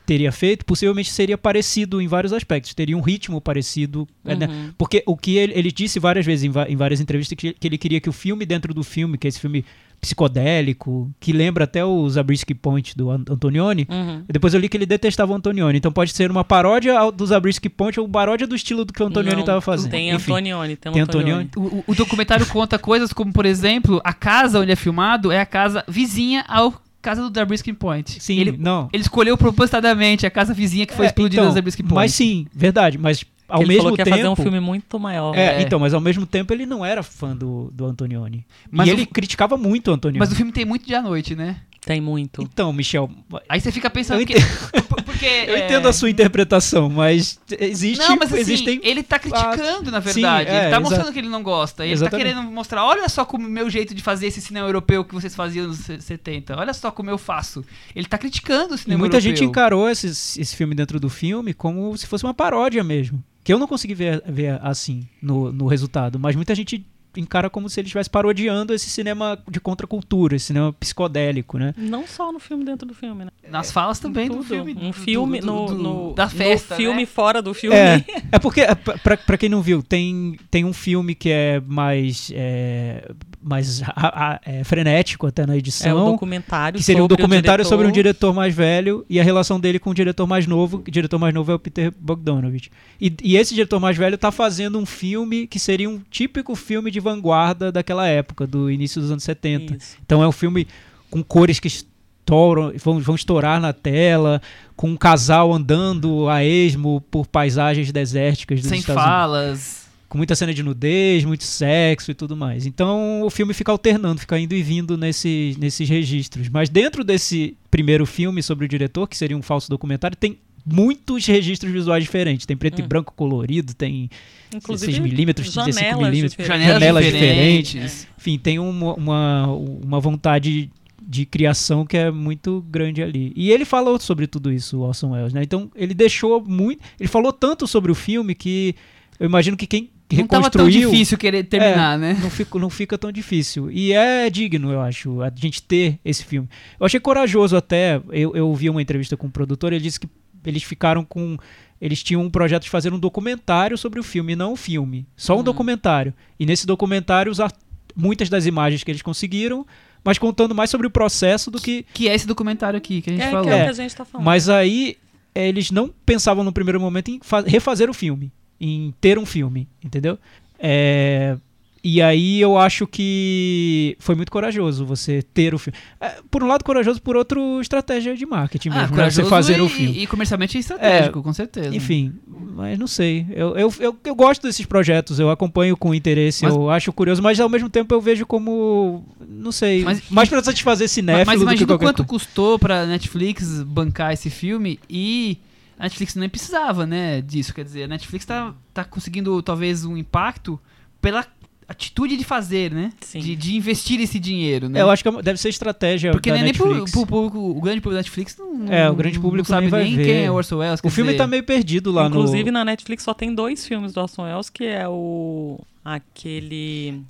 teria feito possivelmente seria parecido em vários aspectos, teria um ritmo parecido. né? Uhum. Porque o que ele, ele disse várias vezes em, em várias entrevistas que, que ele queria que o filme dentro do filme, que é esse filme psicodélico, que lembra até o Zabriskie Point do An- Antonioni. Uhum. Depois eu li que ele detestava o Antonioni. Então pode ser uma paródia do Zabriskie Point ou paródia do estilo do que o Antonioni estava fazendo. Tem Enfim, Antonioni, tem, tem Antonioni. Antonioni. O, o- o documentário conta coisas como, por exemplo, a casa onde é filmado é a casa vizinha ao casa do Zabriskie Point. Sim, ele, não. ele escolheu propositadamente a casa vizinha que foi É, explodida então, Zabriskie Point. Mas sim, verdade. Mas ao ele mesmo falou que tempo. ia fazer um filme muito maior. É, É. então, mas ao mesmo tempo ele não era fã do, do Antonioni. Mas e o- ele criticava muito o Antonioni. Mas o filme tem muito de à noite, né? Tem muito. Então, Michel, Aí você fica pensando Eu que. Porque. eu é, entendo a sua interpretação, mas existe, Não, mas assim, existem ele tá criticando, na verdade. Sim, é, ele tá mostrando que ele não gosta. Ele Exatamente. tá querendo mostrar, olha só como o meu jeito de fazer esse cinema europeu que vocês faziam nos 70. Olha só como eu faço. Ele tá criticando o E cinema muita europeu. gente encarou esse, esse filme dentro do filme como se fosse uma paródia mesmo. Que eu não consegui ver, ver assim no, no resultado, mas muita gente encara como se ele estivesse parodiando esse cinema de contracultura, esse cinema psicodélico, né? Não só no filme dentro do filme, né? Nas falas também do Tudo. filme. Um do- filme do- no, do- no- da festa. no filme né? fora do filme. É, é porque, é, pra, pra quem não viu, tem, tem um filme que é mais, é, mais a- a- é, frenético até na É edição. um documentário que seria um documentário sobre um diretor. mais velho e a relação dele com o diretor mais novo. que O diretor mais novo é o Peter Bogdanovich. E, e esse diretor mais velho tá fazendo um filme que seria um típico filme de vanguarda daquela época, do início dos anos 70. Isso. Então é um filme com cores que estouram, vão, vão estourar na tela, com um casal andando a esmo por paisagens desérticas dos Sem Estados Unidos falas. com muita cena de nudez, muito sexo e tudo mais. Então o filme fica alternando, fica indo e vindo nesses, nesses registros. Mas dentro desse primeiro filme sobre o diretor, que seria um falso documentário, tem muitos registros visuais diferentes. Tem preto e Hum. branco colorido, tem Inclusive, 6 milímetros, 35 janelas milímetros, diferentes. Janelas, janelas diferentes. diferentes. Enfim, tem uma, uma, uma vontade de criação que é muito grande ali. E ele falou sobre tudo isso, o Orson Welles, né? Então ele deixou muito... Ele falou tanto sobre o filme que eu imagino que quem Não tava tão reconstruiu... difícil querer terminar, né? Não fica, não fica tão difícil. E é digno, eu acho, a gente ter esse filme. Eu achei corajoso até. Eu, eu vi uma entrevista com o produtor, ele disse que eles ficaram com. Eles tinham um projeto de fazer um documentário sobre o filme, não um filme. Só um Uhum. documentário. E nesse documentário usar muitas das imagens que eles conseguiram, mas contando mais sobre o processo do que. Que é esse documentário aqui que a gente É, falou. que é o É, que a gente tá falando. Mas aí eh, eles não pensavam no primeiro momento em fa- refazer o filme, em ter um filme, entendeu? É, e aí eu acho que foi muito corajoso você ter o filme. É, por um lado, corajoso, por outro, estratégia de marketing mesmo, né? Você fazer e, o filme. E comercialmente estratégico, com certeza. Enfim, mas não sei. Eu, eu, eu, eu gosto desses projetos, eu acompanho com interesse, Mas- eu acho curioso, mas ao mesmo tempo eu vejo como. Não sei. Mas- mais pra satisfazer Mas, cinéfilo mas que imagina quanto coisa. custou pra Netflix bancar esse filme e a Netflix nem precisava, né, disso. Quer dizer, a Netflix tá, tá conseguindo talvez um impacto pela atitude de fazer, né? Sim. De, de investir esse dinheiro, né? É, eu acho que é deve ser estratégia Porque da nem, pro, Netflix. pro público, o grande público da Netflix não, É, o grande público não sabe nem vai nem ver. quem é Orson Welles. O filme dizer, tá meio perdido lá Inclusive, no... na Netflix só tem dois filmes do Orson Welles, que é o... Aquele...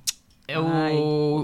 É o, Ai, o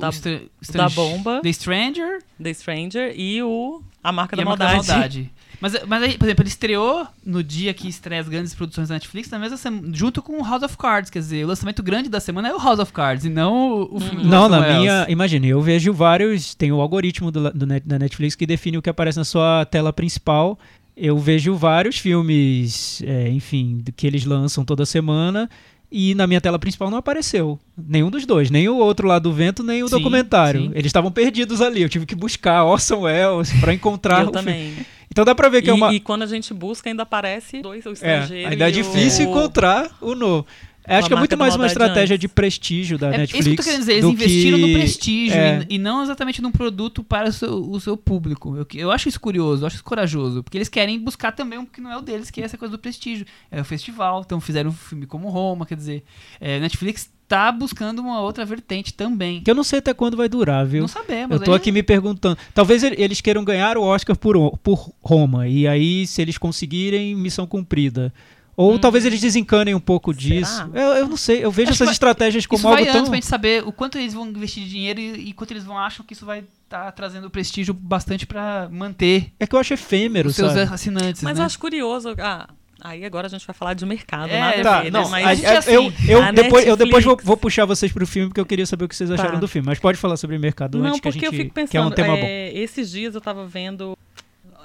da- bomba. The Stranger The Stranger e o A Marca e da a Marca Maldade. da Maldade. Mas, mas aí, por exemplo, ele estreou no dia que estreia as grandes produções da Netflix, na mesma semana, junto com o House of Cards. Quer dizer, o lançamento grande da semana é o House of Cards e não o, filme do Não, na minha... Imagine, eu vejo vários... Tem o algoritmo do, do net, da Netflix que define o que aparece na sua tela principal. Eu vejo vários filmes, é, enfim, do que eles lançam toda semana... E na minha tela principal não apareceu nenhum dos dois, nem o outro lá do vento, nem o Sim, documentário. sim. Eles estavam perdidos ali. Eu tive que buscar Orson Welles pra encontrar Eu o filme. também. Então dá pra ver que E, é uma. e quando a gente busca, ainda aparece dois, o É, estrangeiro ainda é difícil o... encontrar o novo. É, acho que é muito mais uma estratégia antes. de prestígio da É Netflix. isso que eu tô querendo dizer, eles investiram que- no prestígio é. e, e não exatamente num produto para o seu, o seu público. Eu, eu acho isso curioso, eu acho isso corajoso, porque eles querem buscar também um que não é o deles, que é essa coisa do prestígio. É o festival, então fizeram um filme como Roma, quer dizer, é, Netflix tá buscando uma outra vertente também. Que eu não sei até quando vai durar, viu? Não sabemos. Eu tô aí- aqui me perguntando. Talvez ele- eles queiram ganhar o Oscar por, por Roma. E aí, se eles conseguirem, missão cumprida. Ou talvez eles desencanem um pouco disso. Eu, eu não sei. Eu vejo Hum. Acho essas vai- estratégias como Isso vai algo antes tão. pra gente saber o quanto eles vão investir de dinheiro e, e quanto eles vão acham que isso vai estar trazendo prestígio bastante pra manter É que eu acho efêmero, os seus sabe? assinantes, Mas né? eu acho curioso... Ah, aí agora a gente vai falar de mercado, É, nada Tá, a ver, não, né? Mas a- gente, a- assim, eu, eu a depois, eu depois vou, vou puxar vocês pro filme porque eu queria saber o que vocês acharam Tá. do filme. Mas pode falar sobre mercado Não, antes que a porque gente eu fico pensando, que é um tema bom. é, esses dias eu tava vendo,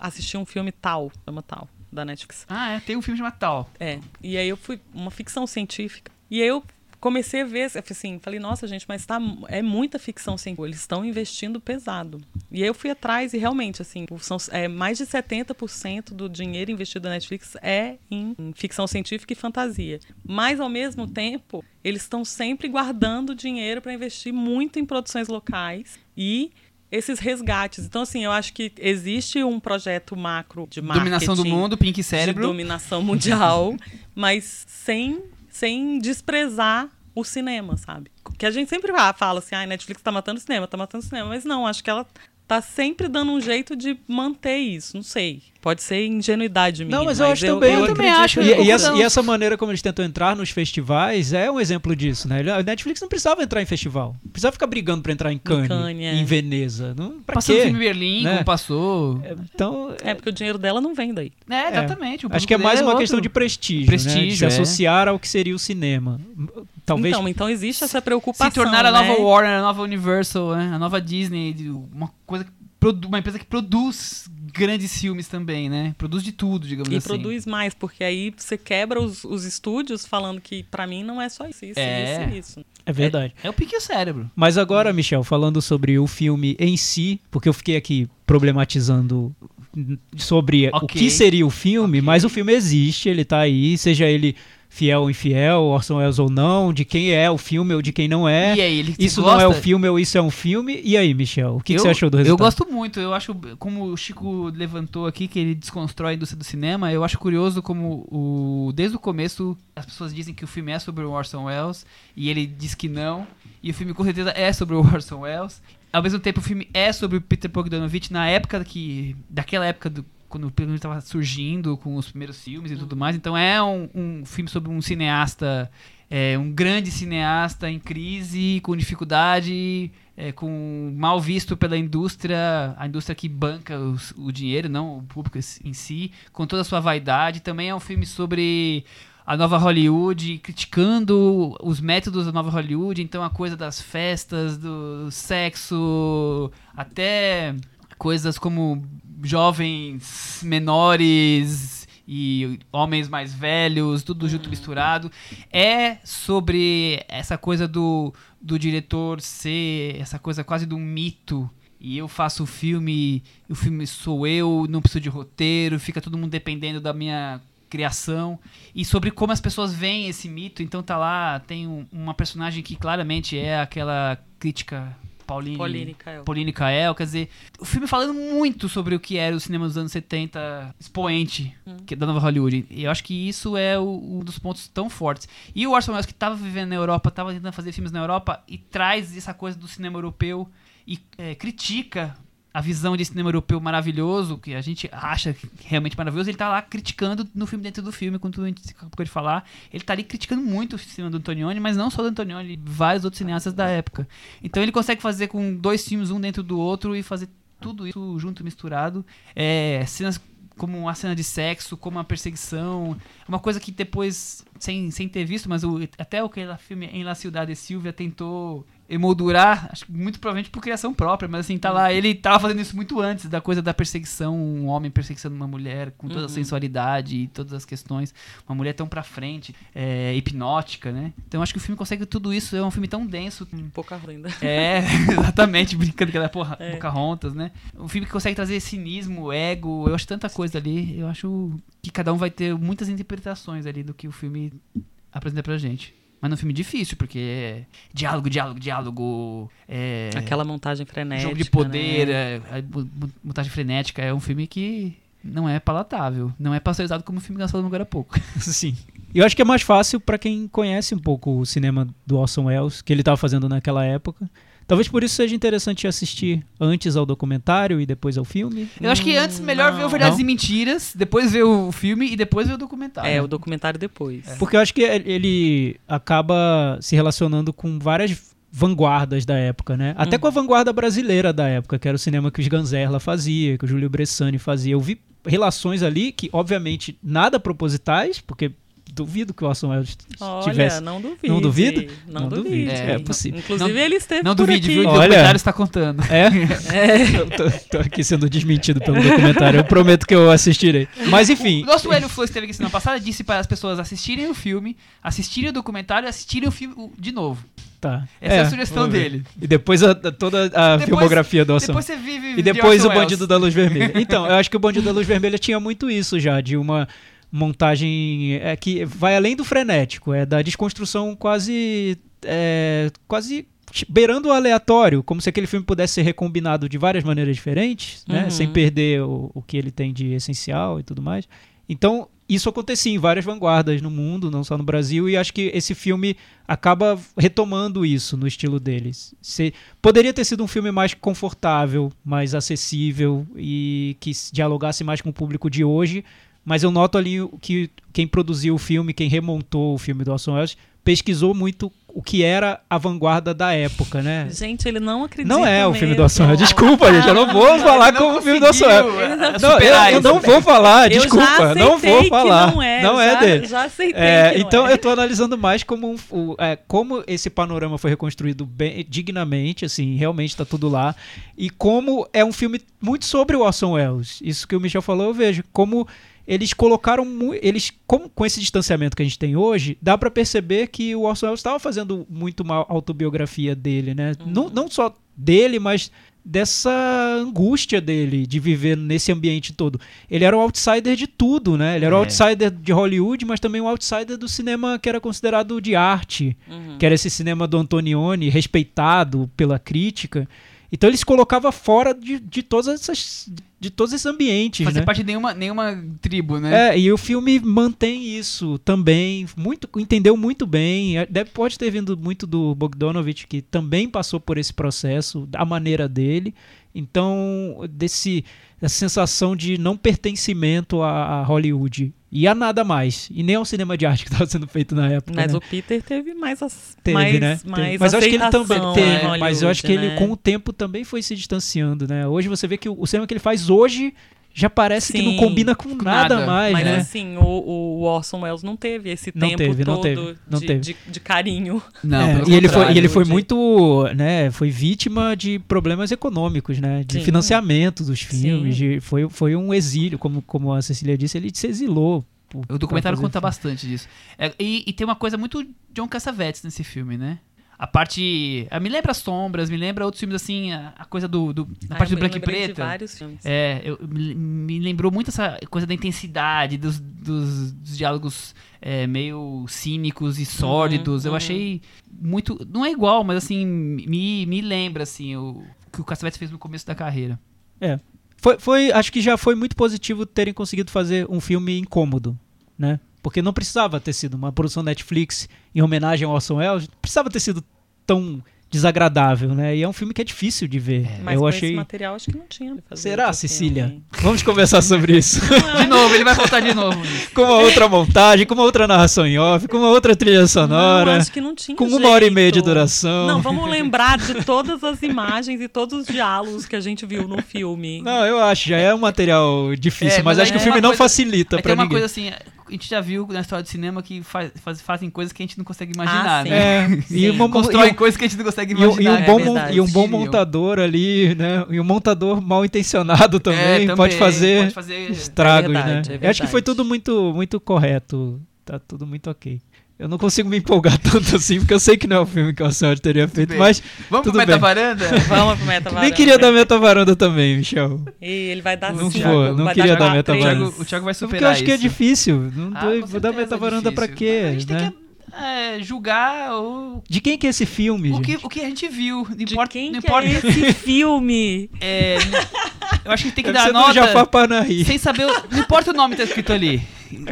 assisti um filme Tal, chama Tal, da Netflix. Ah, é, tem um filme de Natal. É, e aí eu fui, uma ficção científica, e aí eu comecei a ver, assim, falei, nossa, gente, mas tá, é muita ficção científica. Eles estão investindo pesado. E aí eu fui atrás e realmente, assim, são é, mais de 70% do dinheiro investido na Netflix é em, em ficção científica e fantasia. Mas, ao mesmo tempo, eles estão sempre guardando dinheiro para investir muito em produções locais e esses resgates. Então, assim, eu acho que existe um projeto macro de marketing. Dominação do mundo, Pink Cérebro. De dominação mundial, mas sem, sem desprezar o cinema, sabe? Que a gente sempre fala assim, ah, a Netflix tá matando o cinema, tá matando o cinema. Mas não, acho que ela tá sempre dando um jeito de manter isso. Não sei. Pode ser ingenuidade minha. Não, mas eu acho também. Eu, também acho. E, e, essa, e, essa, maneira como eles tentam entrar nos festivais é um exemplo disso, né? A Netflix não precisava entrar em festival. Não precisava ficar brigando pra entrar em Cannes, em, Cannes, é. em Veneza. Não, pra passou quê? o filme Berlim, né? como passou. É, então, é, porque o dinheiro dela não vem daí. É, exatamente. Acho que é mais é uma outro. questão de prestígio, prestígio né? De se é. associar ao que seria o cinema. Talvez... Então, então existe essa preocupação, Se tornar a né? nova Warner, a nova Universal, né? a nova Disney, uma coisa que uma empresa que produz grandes filmes também, né? Produz de tudo, digamos e assim. E produz mais, porque aí você quebra os, os estúdios falando que para mim não é só isso, isso, é. isso, isso. É verdade. É, é o pique cérebro. Mas agora, Michel, falando sobre o filme em si, porque eu fiquei aqui problematizando sobre okay. o que seria o filme, okay. mas o filme existe, ele tá aí, seja ele fiel ou infiel, Orson Welles ou não, de quem é o filme ou de quem não é. E aí, ele isso gosta? não é o filme ou isso é um filme. E aí, Michel, o que, eu, que, você achou do resultado? Eu gosto muito. Eu acho, como o Chico levantou aqui, que ele desconstrói a indústria do cinema, eu acho curioso como o, desde o começo as pessoas dizem que o filme é sobre o Orson Welles e ele diz que não. E o filme com certeza é sobre o Orson Welles. Ao mesmo tempo, o filme é sobre o Peter Bogdanovich na época que. daquela época do quando o filme estava surgindo com os primeiros filmes e tudo mais. Então é um, um filme sobre um cineasta, é, um grande cineasta em crise, com dificuldade, é, com mal visto pela indústria, a indústria que banca os, o dinheiro, não o público em si, com toda a sua vaidade. Também é um filme sobre a nova Hollywood, criticando os métodos da nova Hollywood, então a coisa das festas, do sexo, até coisas como jovens menores e homens mais velhos, tudo junto misturado. É sobre essa coisa do, do diretor ser essa coisa quase de um mito. E eu faço o filme, o filme sou eu, não preciso de roteiro, fica todo mundo dependendo da minha criação e sobre como as pessoas veem esse mito. Então tá lá, tem um, uma personagem que claramente é aquela crítica Pauline, Pauline Kael. Pauline Kael. Quer dizer, o filme falando muito sobre o que era o cinema dos anos 70 expoente hum. é da nova Hollywood. E eu acho que isso é o, um dos pontos tão fortes. E o Orson Welles, que estava vivendo na Europa, estava tentando fazer filmes na Europa e traz essa coisa do cinema europeu e é, critica a visão de cinema europeu maravilhoso, que a gente acha realmente maravilhoso, ele tá lá criticando no filme dentro do filme, quando a gente acabou de falar. Ele tá ali criticando muito o cinema do Antonioni, mas não só do Antonioni, vários outros cineastas da época. Então ele consegue fazer com dois filmes, um dentro do outro, e fazer tudo isso junto, misturado. É, cenas como uma cena de sexo, como uma perseguição. Uma coisa que depois, sem, sem ter visto, mas o, até o que filme em La Ciudad de Silvia tentou emoldurar, acho que muito provavelmente por criação própria, mas assim, tá lá, ele tava fazendo isso muito antes da coisa da perseguição, um homem perseguindo uma mulher com toda a uhum. sensualidade e todas as questões, uma mulher tão pra frente, é, hipnótica, né? Então acho que o filme consegue tudo isso, é um filme tão denso. Pouca renda. É, exatamente, brincando que ela é porra, é. Pocahontas, né? Um filme que consegue trazer cinismo, ego, eu acho tanta coisa ali, eu acho que cada um vai ter muitas interpretações ali do que o filme apresenta pra gente. Mas é um filme difícil, porque é diálogo, diálogo, diálogo. É Aquela montagem frenética. Jogo de poder, né? é, é, montagem frenética. É um filme que não é palatável. Não é pasteurizado como o filme lançado agora há pouco. Sim. Eu acho que é mais fácil para quem conhece um pouco o cinema do Orson Welles, que ele estava fazendo naquela época. Talvez por isso seja interessante assistir antes ao documentário e depois ao filme. Eu acho que antes melhor não. ver o Verdades não. e Mentiras, depois ver o filme e depois ver o documentário. É, o documentário depois. É. Porque eu acho que ele acaba se relacionando com várias vanguardas da época, né? Até com a vanguarda brasileira da época, que era o cinema que os Ganzerla fazia, que o Júlio Bressani fazia. Eu vi relações ali que, obviamente, nada propositais, porque duvido que o Orson Welles Olha, tivesse. não duvide. Não duvide? Não, Não duvide. duvide, é possível. Inclusive, Não- ele esteve Não por duvide, aqui. viu? O Olha. documentário está contando. É? Eu tô, tô aqui sendo desmentido pelo documentário. Eu prometo que eu assistirei. Mas enfim. O nosso Hélio Flores esteve aqui semana passada disse para as pessoas assistirem o filme, assistirem o documentário e assistirem o filme o- de novo. Tá. Essa é, a sugestão dele. E depois a- a- toda a Depois- filmografia do Orson Depois você vive E de depois o Orson Bandido Welles. da Luz Vermelha. Então, eu acho que o Bandido da Luz Vermelha tinha muito isso já, de uma montagem é, que vai além do frenético, é da desconstrução quase. é, quase beirando o aleatório, como se aquele filme pudesse ser recombinado de várias maneiras diferentes, né? Uhum. Sem perder o, o que ele tem de essencial e tudo mais. Então, isso acontecia em várias vanguardas no mundo, não só no Brasil, e acho que esse filme acaba retomando isso no estilo deles. Se, poderia ter sido um filme mais confortável, mais acessível e que dialogasse mais com o público de hoje, mas eu noto ali que quem produziu o filme, quem remontou o filme do Orson Welles, pesquisou muito o que era a vanguarda da época, né? Gente, ele não acredita Não é o filme do. Orson Welles. Desculpa, gente, eu não vou falar como o filme do Orson Welles. Não, eu, eu não vou falar, desculpa, não vou falar. Não é, não é já, dele. Já aceitei É, não então é. eu tô analisando mais como um, é, como esse panorama foi reconstruído bem, dignamente, assim, realmente tá tudo lá. E como é um filme muito sobre o Orson Welles. Isso que o Michel falou, eu vejo. Como eles colocaram eles como, com esse distanciamento que a gente tem hoje, dá pra perceber que o Orson Welles estava fazendo muito uma autobiografia dele, né? Não, não só dele, mas dessa angústia dele de viver nesse ambiente todo. Ele era o outsider de tudo, né? Ele era o É. outsider de Hollywood, mas também o outsider do cinema que era considerado de arte, Uhum. que era esse cinema do Antonioni, respeitado pela crítica. Então ele se colocava fora de, de todas essas de todos esses ambientes, Fazer né? parte de nenhuma, nenhuma tribo, né? É, e o filme mantém isso também, muito, entendeu muito bem. É, Deve, pode ter vindo muito do Bogdanovich, que também passou por esse processo, da maneira dele. Então, desse, essa sensação de não pertencimento a, a Hollywood e a nada mais. E nem ao cinema de arte que estava sendo feito na época. Mas né? o Peter teve mais as, Teve, mais, né? Teve. mas eu acho que ele também teve, mas eu acho que ele né? com o tempo também foi se distanciando, né? Hoje você vê que o, o cinema que ele faz hoje já parece que não Sim. combina com nada, nada. mais, Mas né? assim, o, o Orson Welles não teve esse Não tempo teve, não todo teve, não de, teve. De, de carinho. Não, É, e ele foi, e ele foi de- muito, né, foi vítima de problemas econômicos, né, de Sim. financiamento dos filmes, Sim. de- foi, foi um exílio, como, como a Cecília disse, ele se exilou. por- O documentário conta bastante disso. É, e, e tem uma coisa muito John Cassavetes nesse filme, né? A parte. ah, me lembra Sombras, me lembra outros filmes assim, a, a coisa do. do na Ah, parte do branco e de preto. vários filmes. É, eu, me, me lembrou muito essa coisa da intensidade, dos, dos, dos diálogos é, meio cínicos e sórdidos. eu uhum. achei muito. Não é igual, mas assim, me, me lembra assim, o que o Cassavetes fez no começo da carreira. Foi, foi, acho que já foi muito positivo terem conseguido fazer um filme incômodo, né? Porque não precisava ter sido uma produção Netflix em homenagem ao Orson Welles, não precisava ter sido tão desagradável, né? E é um filme que é difícil de ver. Mas Eu com achei. esse material acho que não tinha. Será, Cecília? filme. Vamos conversar sobre isso. De novo, ele vai voltar de novo. com uma outra montagem, com uma outra narração em off, com uma outra trilha Não, sonora, acho que não tinha com uma hora e meia de jeito. duração. Não, vamos lembrar de todas as imagens e todos os diálogos que a gente viu no filme. Não, eu acho, já é um material difícil, É, mas mas acho que o é filme uma não coisa- facilita É que pra é uma ninguém. coisa assim, a gente já viu na história do cinema que faz, faz- fazem coisas que a gente não consegue imaginar, Ah, sim. né? É, e, Sim. uma, Constroem e, coisas que a gente não consegue um- e um- e imaginar. um é bom, verdade. e um bom montador ali, né? E um montador mal intencionado também, É, também, pode fazer pode fazer- estragos, É verdade, né? é Eu acho que foi tudo muito, muito correto. Tá tudo muito ok. Eu não consigo me empolgar tanto assim, porque eu sei que não é o filme que o Welles teria feito, bem. mas Vamos Tudo pro Meta bem. Varanda? Vamos pro Meta nem queria dar meta varanda também, Michel. E ele vai dar Não vou, não vai queria dar quatro, meta varanda. Thiago, o Thiago vai Porque superar eu acho que é difícil. Não, Ah, vou dar meta é varanda pra difícil. quê? Mas a gente né? tem que é, julgar o, De quem que é esse filme? o, que, gente? o que a gente viu. Não De importa, quem não que importa. é esse filme? É, eu acho que tem que Deve dar nota Panahi. sem saber. o- Não importa o nome que tá escrito ali.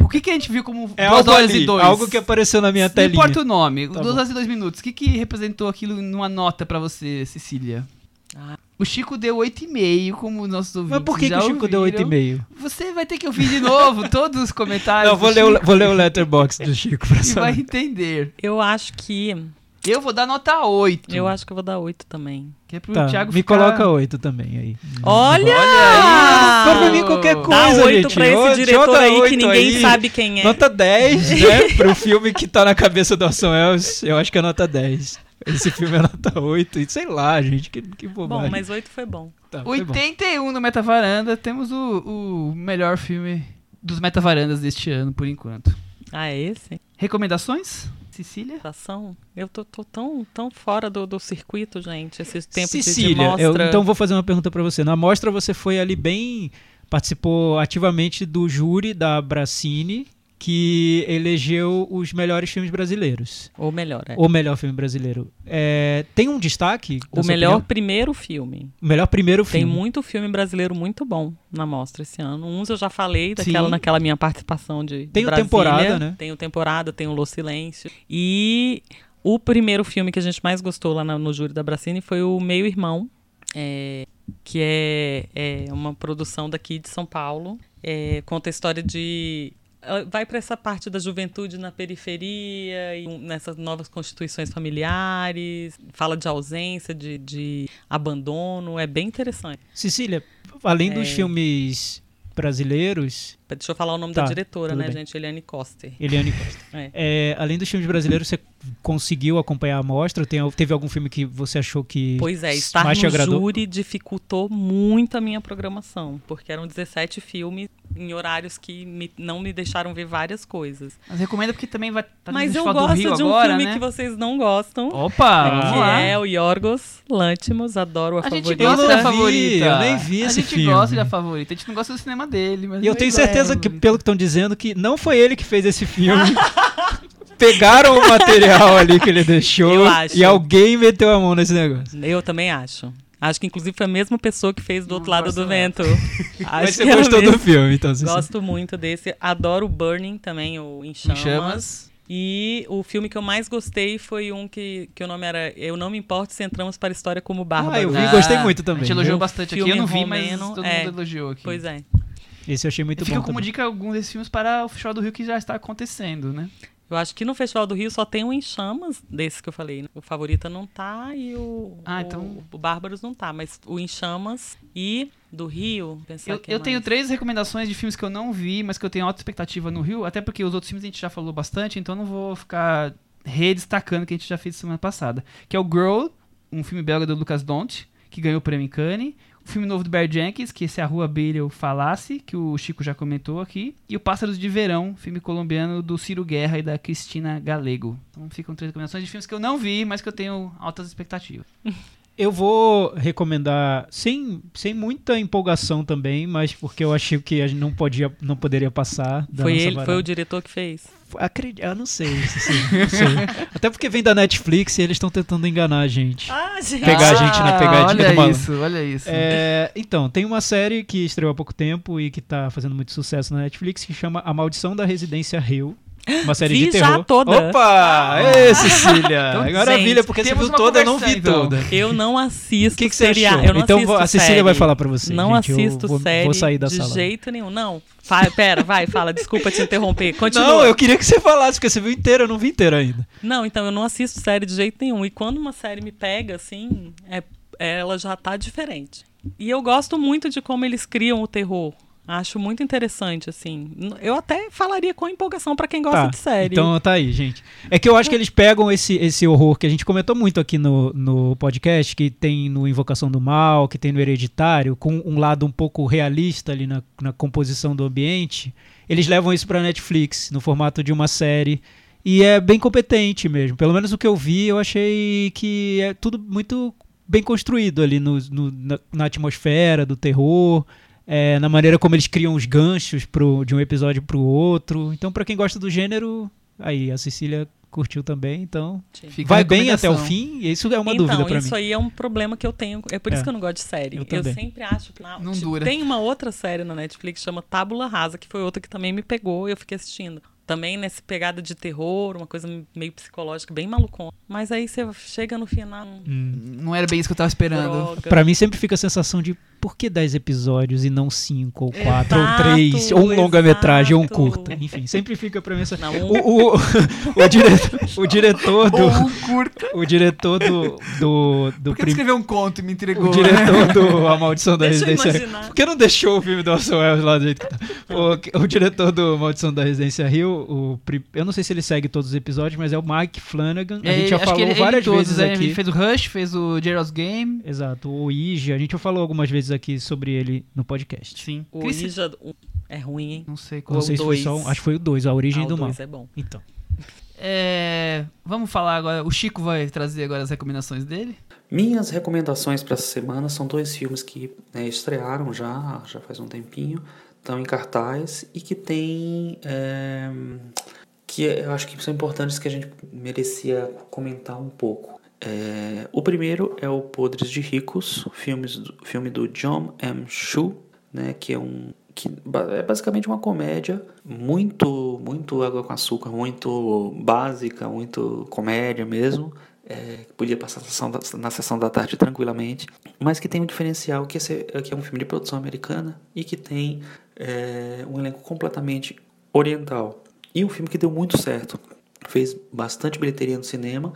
O que, que a gente viu como É duas algo horas ali, e dois? algo que apareceu na minha Não telinha. importa o nome. Tá duas bom. horas e dois minutos. O que, que representou aquilo numa nota pra você, Cecília? Ah. O Chico deu 8,5, como nossos ouvintes Mas por que, que o Chico deu ouviram. 8,5? Você vai ter que ouvir de novo todos os comentários. Não, vou do ler, o, vou ler o letterbox do Chico pra E vai entender. Eu acho que Eu vou dar nota 8. Eu acho que eu vou dar 8 também. Que é pro Tá, Thiago me ficar... coloca oito também aí. Olha! Pode pra mim qualquer Dá coisa, 8 gente. pra esse diretor aí que oito ninguém aí. sabe quem é. Nota 10, né? Pro filme que tá na cabeça do Orson Welles, eu acho que é nota 10. Esse filme é nota 8, e sei lá, gente, que, que bobagem. Bom, mas 8 foi bom. Tá, foi bom. 81 no Metavaranda, temos o, o melhor filme dos Metavarandas deste ano, por enquanto. Ah, é esse? Recomendações? Cecília? Ação? Eu tô, tô tão, tão fora do, do circuito, gente. Esse tempo de- de, Cecília, mostra. eu, então vou fazer uma pergunta pra você. Na mostra você foi ali bem. participou ativamente do júri da Bracine, que elegeu os melhores filmes brasileiros. Ou melhor, é. O melhor filme brasileiro. É, tem um destaque? O melhor opinião? primeiro filme. O melhor primeiro Tem filme. muito filme brasileiro muito bom na mostra esse ano. Uns eu já falei daquela, Sim. naquela minha participação de, Tem o. Temporada, né? Tem o Temporada, tem o Los Silêncio. E o primeiro filme que a gente mais gostou lá no júri da Bracine foi o Meio Irmão, é, que é, é uma produção daqui de São Paulo. É, conta a história de vai para essa parte da juventude na periferia e nessas novas constituições familiares, fala de ausência, de, de abandono, é bem interessante. Cecília, além dos É. filmes brasileiros, Deixa eu falar o nome Tá, da diretora, né, bem. gente? Eliane Coster. Eliane Costa. É. É, além dos filmes brasileiros, você conseguiu acompanhar a mostra? Tem, teve algum filme que você achou que Pois é, estar mais te no júri dificultou muito a minha programação, porque eram 17 filmes em horários que me- não me deixaram ver várias coisas. Mas recomenda porque também vai tá Mas eu gosto Rio de um agora, filme né? que vocês não gostam. Opa, vamos que lá. é o Yorgos Lantimos, adoro a, A gente favorita. gosta Eu da favorita. eu nem vi a esse gente filme. gosta da favorita. A gente não gosta do cinema dele, mas E eu tenho é. certeza que, pelo que estão dizendo, que não foi ele que fez esse filme. Pegaram o material ali que ele deixou Eu acho. e alguém meteu a mão nesse negócio. Eu também acho. Acho que inclusive foi a mesma pessoa que fez do outro lado do vento. Mas Acho você que é a gostou do filme, então. Você Gosto muito desse. Adoro o Burning também, o Em Em Chamas. chamas. E o filme que eu mais gostei foi um que, que o nome era Eu Não Me Importo Se Entramos para a História como Bárbaro. Ah, eu vi, Ah, gostei muito A também. gente elogiou bastante aqui. Eu não vi, mas todo é. mundo elogiou aqui. Pois é. Esse eu achei muito Fica bom. como também. dica algum desses filmes para o Festival do Rio que já está acontecendo, né? Eu acho que no Festival do Rio só tem um Em Chamas, desse que eu falei. né? O Favorita não tá e o, Ah, o, então- o Bárbaros não tá. Mas o Em Chamas e do Rio... Eu, eu mais. tenho três recomendações de filmes que eu não vi, mas que eu tenho alta expectativa no Rio, até porque os outros filmes a gente já falou bastante, então eu não vou ficar redestacando o que a gente já fez semana passada. Que é o Girl, um filme belga do Lucas Dont, que ganhou o prêmio em Cannes. Filme novo do Barry Jenkins, que é a Rua Beira Falasse, que o Chico já comentou aqui. E o Pássaros de Verão, filme colombiano do Ciro Guerra e da Cristina Galego. Então ficam três recomendações de filmes que eu não vi, mas que eu tenho altas expectativas. Eu vou recomendar, sem, sem muita empolgação também, mas porque eu achei que a gente não, podia, não poderia passar. Da Foi nossa ele, foi varanda. o diretor que fez. Acredi- Eu não sei, se- não sei. Até porque vem da Netflix e eles estão tentando enganar a gente. Ah, gente. Pegar a gente na pegadinha olha do malandro. isso, olha isso. É, então, tem uma série que estreou há pouco tempo e que tá fazendo muito sucesso na Netflix que chama A Maldição da Residência Hill. Uma série Vi de já terror. toda. Opa! Ê, Cecília! Então, É Maravilha, gente, porque você viu toda, eu não vi então. toda. Eu não assisto que, que você achou? Eu não então assisto a Cecília série. vai falar pra você. Não gente. Eu assisto vou, série vou sair da de sala. jeito nenhum. Não. Fa pera, vai, fala. Desculpa te interromper. Continua. Não, eu queria que você falasse, porque você viu inteira, eu não vi inteira ainda. Não, então eu não assisto série de jeito nenhum. E quando uma série me pega, assim, é, ela já tá diferente. E eu gosto muito de como eles criam o terror. Acho muito interessante, assim. Eu até falaria com empolgação pra quem gosta Tá, de série. Então tá aí, gente. É que eu acho que eles pegam esse, esse horror que a gente comentou muito aqui no, no podcast, que tem no Invocação do Mal, que tem no Hereditário, com um lado um pouco realista ali na, na composição do ambiente. Eles levam isso pra Netflix, no formato de uma série. E é bem competente mesmo. Pelo menos o que eu vi, eu achei que é tudo muito bem construído ali no, no- na, na atmosfera do terror. É, na maneira como eles criam os ganchos pro, de um episódio pro outro. Então, pra quem gosta do gênero, aí a Cecília curtiu também, então Fica vai bem até o fim. E isso é uma então, dúvida isso mim. aí é um problema que eu tenho. É por isso É. que eu não gosto de série. Eu Eu, sempre acho que. na- Não tipo, dura. Tem uma outra série na Netflix que chama Tábula Rasa, que foi outra que também me pegou e eu fiquei assistindo. Também nessa pegada de terror, uma coisa meio psicológica, bem malucona. Mas aí você chega no final. Hum. Não era bem isso que eu tava esperando. Pra mim sempre fica a sensação de por que 10 episódios e não 5 ou 4 ou Exato, 3 ou um longa-metragem ou um curta? Enfim, sempre fica pra mim essa... Não, um- O, o, o, diretor, o diretor do... Ou um curta. O diretor do... do, do Por que prim- escreveu um conto e me entregou? o diretor do A Maldição da Deixa Residência imaginar. Por que não deixou o filme do Orson Welles lá do jeito que tá? O, o diretor do Maldição da Residência Rio, o, eu não sei se ele segue todos os episódios, mas é o Mike Flanagan. A É, gente já falou ele- ele várias todos, vezes né? aqui. Ele fez o Rush, fez o Gerald's Game. Exato, o Ija. A gente já falou algumas vezes aqui sobre ele no podcast. Sim. O Chris- um é ruim, hein? Não sei Não qual. sei se foi dois. só um, Acho que foi o 2, A Origem Ah, o do Mal. dois é bom. Então. É, vamos falar agora. O Chico vai trazer agora as recomendações dele. Minhas recomendações para essa semana são dois filmes que né, estrearam já, já faz um tempinho, estão em cartaz e que tem. é, que eu acho que são importantes que a gente merecia comentar um pouco. É, o primeiro é o Podres de Ricos, filme do John M. Chu, né, que é um que é basicamente uma comédia muito muito água com açúcar, muito básica, muito comédia mesmo. É, podia passar na sessão, da, na sessão da tarde tranquilamente, mas que tem um diferencial que é, ser- que é um filme de produção americana e que tem é, um elenco completamente oriental. E um filme que deu muito certo. Fez bastante bilheteria no cinema,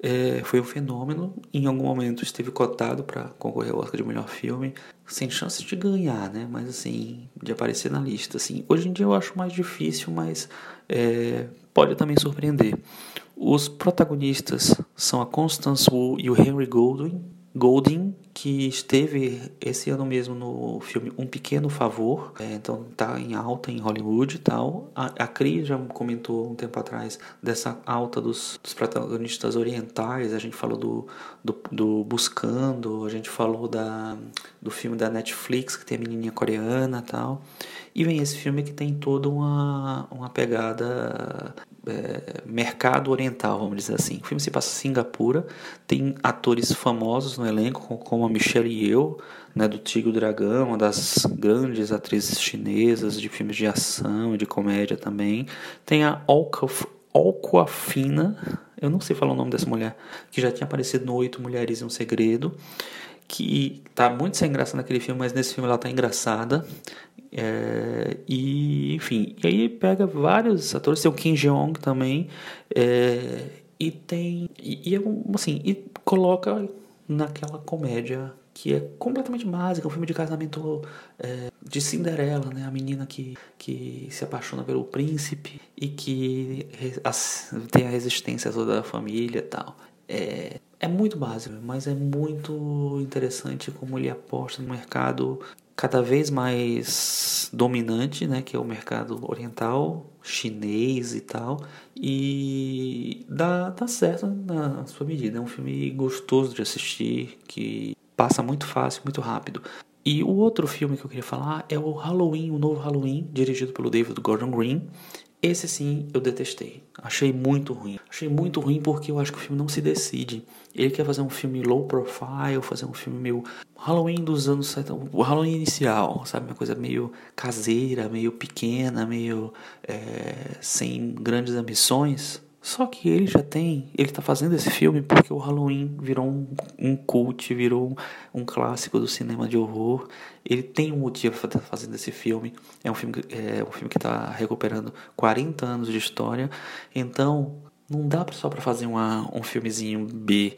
é, foi um fenômeno. Em algum momento esteve cotado para concorrer ao Oscar de melhor filme, sem chance de ganhar, né? Mas assim, de aparecer na lista. Assim. Hoje em dia eu acho mais difícil, mas é, pode também surpreender. Os protagonistas são a Constance Wu e o Henry Goldwyn, Golding, que esteve esse ano mesmo no filme Um Pequeno Favor, é, então tá em alta em Hollywood e tal. A, a Cris já comentou um tempo atrás dessa alta dos, dos protagonistas orientais, a gente falou do, do, do Buscando, a gente falou da, do filme da Netflix, que tem a menininha coreana e tal. E vem esse filme que tem toda uma, uma pegada é, mercado oriental, vamos dizer assim. O filme se passa em Singapura, tem atores famosos no elenco, co- como a Michelle Yeoh, né, do Tigre Dragão, uma das grandes atrizes chinesas de filmes de ação e de comédia também. Tem a Olcoafina, eu não sei falar o nome dessa mulher, que já tinha aparecido no Oito Mulheres e um Segredo, que tá muito sem graça naquele filme, mas nesse filme ela tá engraçada. É, e enfim, e aí pega vários atores, tem o Kim Jeong também, é, e tem e, e é assim, e coloca naquela comédia que é completamente básica, um filme de casamento é, de Cinderela, né? A menina que, que se apaixona pelo príncipe e que tem a resistência toda da família e tal. É, é muito básico, mas é muito interessante como ele aposta no mercado cada vez mais dominante, né, que é o mercado oriental, chinês e tal, e dá, dá certo na sua medida. É um filme gostoso de assistir, que passa muito fácil, muito rápido. E o outro filme que eu queria falar é o Halloween, o novo Halloween, dirigido pelo David Gordon Green. Esse sim eu detestei. Achei muito ruim. Achei muito ruim porque eu acho que o filme não se decide. Ele quer fazer um filme low profile, fazer um filme meio Halloween dos anos 70, o Halloween inicial, sabe? Uma coisa meio caseira, meio pequena, meio é, sem grandes ambições. Só que ele já tem, ele tá fazendo esse filme porque o Halloween virou um, um cult, virou um, um clássico do cinema de horror. Ele tem um motivo para estar fazendo esse filme. É um filme, é um filme que está recuperando 40 anos de história. Então, não dá só para fazer uma, um filmezinho B,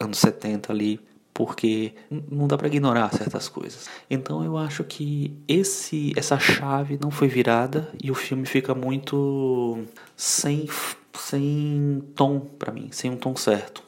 anos 70 ali, porque não dá para ignorar certas coisas. Então eu acho que esse essa chave não foi virada e o filme fica muito sem sem tom para mim, sem um tom certo.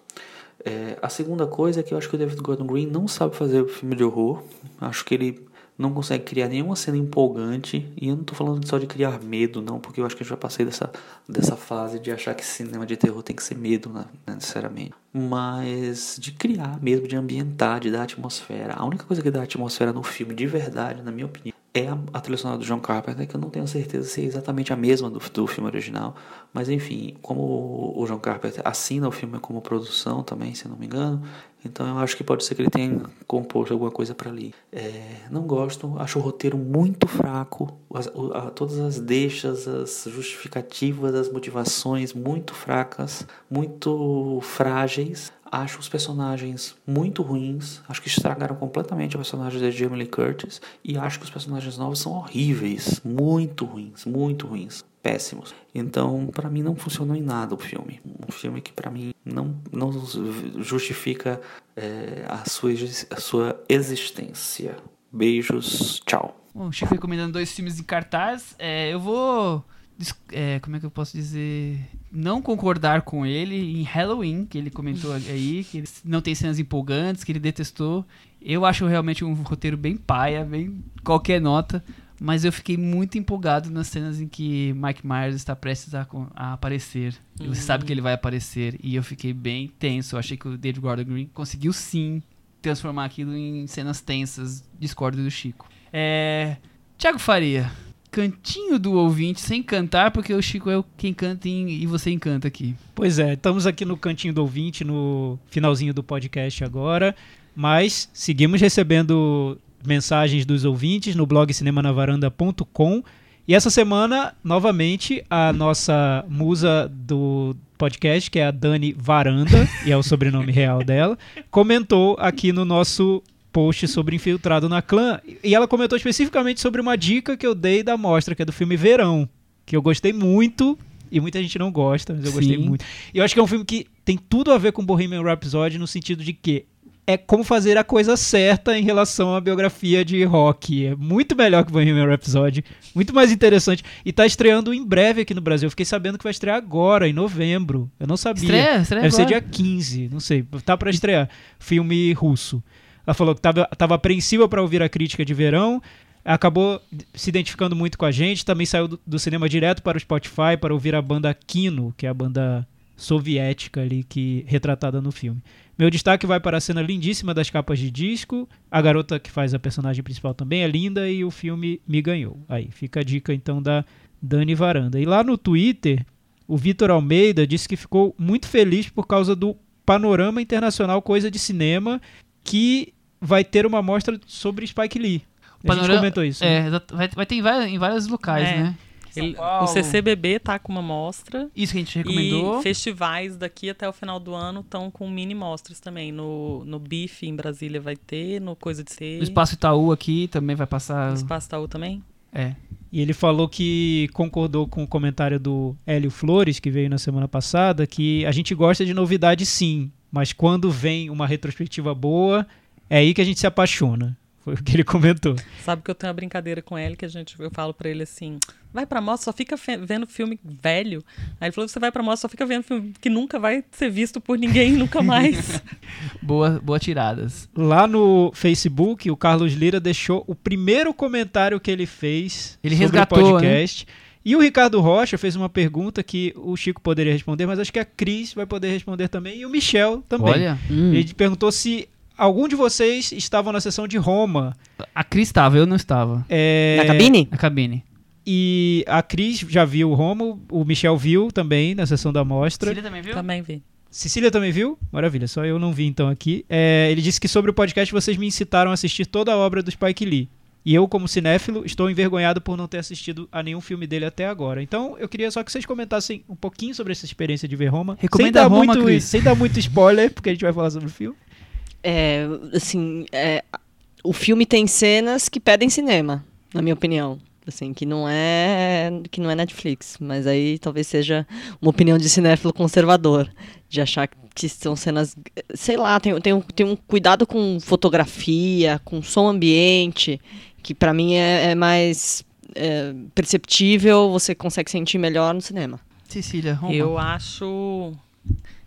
É, a segunda coisa é que eu acho que o David Gordon Green não sabe fazer filme de horror. Acho que ele não consegue criar nenhuma cena empolgante. E eu não tô falando só de criar medo, não, porque eu acho que eu já passei dessa, dessa fase de achar que cinema de terror tem que ser medo, né, necessariamente. Mas de criar mesmo, de ambientar, de dar atmosfera. A única coisa que dá atmosfera no filme, de verdade, na minha opinião, é a, trilha sonora do John Carpenter, que eu não tenho certeza se é exatamente a mesma do, do filme original. Mas enfim, como o, o John Carpenter assina o filme como produção também, se não me engano, então eu acho que pode ser que ele tenha composto alguma coisa para ali. É, não gosto, acho o roteiro muito fraco, as- a- todas as deixas, as justificativas, as motivações muito fracas, muito frágeis. Acho os personagens muito ruins. Acho que estragaram completamente o personagem da Jamie Lee Curtis. E acho que os personagens novos são horríveis. Muito ruins, muito ruins. Péssimos. Então, para mim, não funcionou em nada o filme. Um filme que, para mim, não, não justifica é, a, sua, a sua existência. Beijos, tchau. Bom, o Chico recomendando dois filmes em cartaz. É, eu vou. É, como é que eu posso dizer? Não concordar com ele em Halloween, que ele comentou aí, que não tem cenas empolgantes, que ele detestou. Eu acho realmente um roteiro bem paia, bem qualquer nota. Mas eu fiquei muito empolgado nas cenas em que Mike Myers está prestes a, a aparecer. Uhum. Você sabe que ele vai aparecer. E eu fiquei bem tenso. Eu achei que o David Gordon Green conseguiu sim transformar aquilo em cenas tensas. Discordo do Chico. É. Tiago Faria. Cantinho do ouvinte sem cantar, porque o Chico é quem canta e você encanta aqui. Pois é, estamos aqui no Cantinho do ouvinte, no finalzinho do podcast agora. Mas seguimos recebendo mensagens dos ouvintes no blog cinemanavaranda.com. E essa semana, novamente, a nossa musa do podcast, que é a Dani Varanda, e é o sobrenome real dela, comentou aqui no nosso post sobre Infiltrado na Clã. E ela comentou especificamente sobre uma dica que eu dei da mostra, que é do filme Verão, que eu gostei muito. E muita gente não gosta, mas eu Sim. gostei muito. E eu acho que é um filme que tem tudo a ver com Bohemian Rhapsody no sentido de que é como fazer a coisa certa em relação à biografia de rock. É muito melhor que Bohemian Rhapsody, muito mais interessante. E tá estreando em breve aqui no Brasil. Eu fiquei sabendo que vai estrear agora, em novembro. Eu não sabia. Estreia, estreia Deve agora. ser dia 15, não sei. Tá para estrear. Filme russo. Ela falou que tava, tava apreensiva para ouvir a crítica de verão. Acabou se identificando muito com a gente. Também saiu do, do cinema direto para o Spotify para ouvir a banda Kino, que é a banda soviética ali que retratada no filme. Meu destaque vai para a cena lindíssima das capas de disco. A garota que faz a personagem principal também é linda e o filme me ganhou. Aí fica a dica então da Dani Varanda. E lá no Twitter, o Vitor Almeida disse que ficou muito feliz por causa do Panorama Internacional Coisa de Cinema, que vai ter uma mostra sobre Spike Lee. A Panorama, gente comentou isso. É, né? vai, vai ter em vários, em vários locais, é. né? Ele, o CCBB tá com uma mostra. Isso que a gente recomendou. E festivais daqui até o final do ano estão com mini mostras também. No, no BIF em Brasília vai ter, no Coisa de Ser. No Espaço Itaú aqui também vai passar. No Espaço Itaú também? É. E ele falou que concordou com o comentário do Hélio Flores, que veio na semana passada, que a gente gosta de novidade sim, mas quando vem uma retrospectiva boa, é aí que a gente se apaixona. Foi o que ele comentou. Sabe que eu tenho uma brincadeira com ele que a gente, eu falo para ele assim: vai pra mostra, só fica vendo filme velho. Aí ele falou: você vai pra mostra, só fica vendo filme que nunca vai ser visto por ninguém, nunca mais. boa, boa tiradas. Lá no Facebook, o Carlos Lira deixou o primeiro comentário que ele fez ele sobre resgatou, o podcast. Né? E o Ricardo Rocha fez uma pergunta que o Chico poderia responder, mas acho que a Cris vai poder responder também e o Michel também. Olha. Hum. Ele perguntou se algum de vocês estavam na sessão de Roma. A Cris estava, eu não estava. É... Na cabine? Na cabine. E a Cris já viu o Roma, o Michel viu também na sessão da mostra. Cecília também viu? Também vi. Cecília também viu? Maravilha, só eu não vi então aqui. É, ele disse que sobre o podcast vocês me incitaram a assistir toda a obra do Spike Lee. E eu, como cinéfilo, estou envergonhado por não ter assistido a nenhum filme dele até agora. Então, eu queria só que vocês comentassem um pouquinho sobre essa experiência de ver Roma. Recomenda sem dar Roma, muito, Chris. sem dar muito spoiler, porque a gente vai falar sobre o filme. É, assim, é, o filme tem cenas que pedem cinema, na minha opinião. Assim, que não é que não é Netflix, mas aí talvez seja uma opinião de cinéfilo conservador, de achar que são cenas, sei lá, tem, tem, um, tem um cuidado com fotografia, com som ambiente, que para mim é, é mais é, perceptível, você consegue sentir melhor no cinema. Cecília, Roma. Eu acho,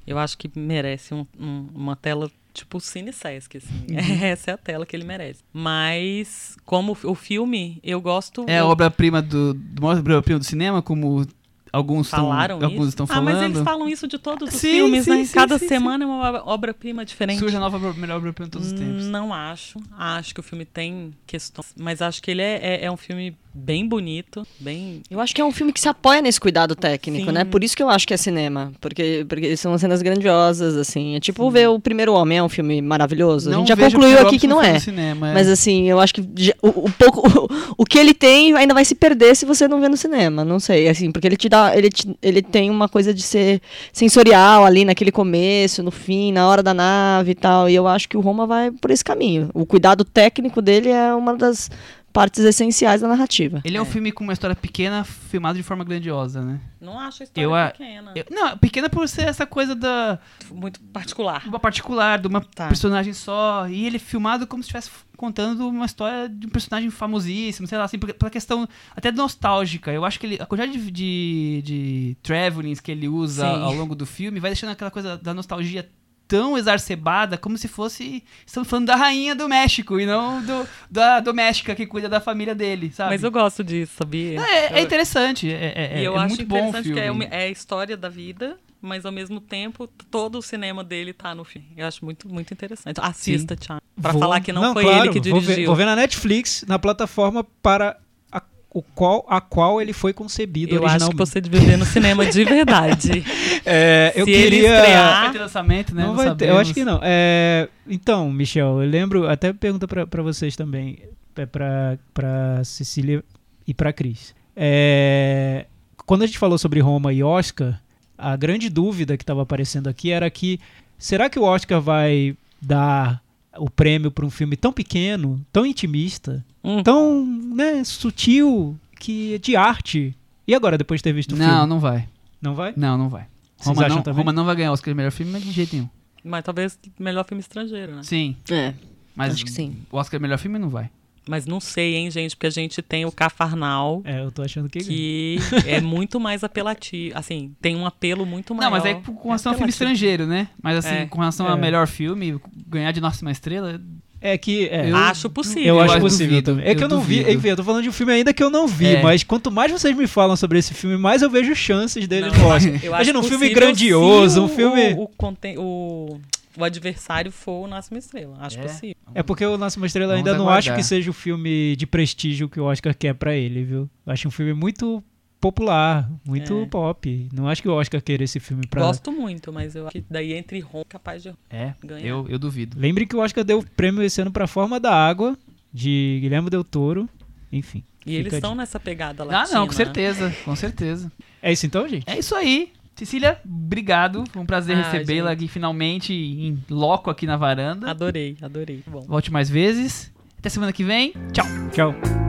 eu acho que merece um, um, uma tela tipo Cine Sesc, assim. Uhum. Essa é a tela que ele merece. Mas, como o filme, eu gosto... É a obra-prima do, do, obra-prima do cinema, como alguns falaram tão, alguns estão falando. Ah, mas eles falam isso de todos os sim, filmes, sim, né? Sim, Cada semana é uma obra-prima diferente. Surge a nova melhor obra-prima de todos os tempos. Não acho. Acho que o filme tem questões, mas acho que ele é, é, é um filme bem bonito, bem. Eu acho que é um filme que se apoia nesse cuidado técnico, Sim. né? Por isso que eu acho que é cinema. Porque, porque são cenas grandiosas, assim. É tipo ver o Primeiro Homem, é um filme maravilhoso. a gente já concluiu aqui que não é. cinema, é. Mas assim, eu acho que já- o, o pouco, o, o que ele tem ainda vai se perder se você não vê no cinema. Não sei, assim, porque ele te dá, ele, te- ele tem uma coisa de ser sensorial ali naquele começo, no fim, na hora da nave e tal. E eu acho que o Roma vai por esse caminho. O cuidado técnico dele é uma das partes essenciais da narrativa. Ele é um filme com uma história pequena, filmado de forma grandiosa, né? Não acho a história Eu pequena. Eu- não, pequena por ser essa coisa da Muito particular. uma particular, de uma Tá. personagem só. E ele é filmado como se estivesse contando uma história de um personagem famosíssimo, sei lá, assim, por- pela questão até nostálgica. Eu acho que ele, a quantidade de, de, de travelings que ele usa Sim. ao longo do filme vai deixando aquela coisa da nostalgia tão exacerbada como se fosse. Estamos falando da rainha do México e não do, da doméstica que cuida da família dele, sabe? Mas eu gosto disso, sabia? É, é interessante. É, é, E eu é acho muito bom interessante que é, filme. uma- é a história da vida, mas ao mesmo tempo todo o cinema dele tá no filme. Eu acho muito, muito interessante. Assista, Thiago. Pra Vou- falar que não, foi claro, ele que vou ver- dirigiu. Vou ver, na Netflix, na plataforma para o qual, a qual ele foi concebido Eu acho que originalmente. você devia ver no cinema de verdade. É, eu Se ele queria... estrear- Vai ter lançamento, né? Não vai ter, eu acho que não. É, então, Michel, eu lembro, até pergunta pra, pra vocês também, é pra, pra Cecília e pra Cris. É, quando a gente falou sobre Roma e Oscar, a grande dúvida que estava aparecendo aqui era que será que o Oscar vai dar o prêmio para um filme tão pequeno, tão intimista, Hum. tão né, sutil, que de arte? E agora, depois de ter visto o Não, filme? não vai. Não vai? Não, não vai. Vocês Roma não, também? Roma não vai ganhar Oscar de melhor filme, mas de jeito nenhum. Mas talvez melhor filme estrangeiro, né? Sim, É. mas Acho que sim. o Oscar de melhor filme não vai. Mas não sei, hein, gente, porque a gente tem o Cafarnal, É, eu tô achando que... que é muito mais apelativo. Assim, tem um apelo muito maior. Não, mas é com relação ao filme estrangeiro, né? Mas assim, É. com relação É. a melhor filme, ganhar de Nossa Uma Estrela, É que... é. Eu- Acho possível. Eu, acho possível duvido, também. É que eu, eu não vi, duvido. enfim, eu tô falando de um filme ainda que eu não vi, É. mas quanto mais vocês me falam sobre esse filme, mais eu vejo chances dele no Oscar. Eu acho Imagina um filme grandioso, um o- filme. O, o, o, o adversário for o Nossa Uma Estrela. Acho É. possível. É porque o Nasce uma Estrela Vamos ainda não aguardar. acho que seja o filme de prestígio que o Oscar quer pra ele, viu? Eu acho um filme muito popular, muito É. pop. Não acho que o Oscar queira esse filme pra. Gosto muito, mas eu acho que daí entre Ron capaz de. é, Ganhar. eu, eu duvido. Lembre que o Oscar deu prêmio esse ano pra Forma da Água, de Guilherme Del Toro. Enfim. E eles estão dica. nessa pegada Ah, latina. não, com certeza, com certeza. É isso então, gente? É isso aí. Cecília, obrigado. Foi um prazer Ah, recebê-la aqui finalmente em loco aqui na varanda. Adorei, adorei. Bom. Volte mais vezes. Até semana que vem. Tchau. Tchau.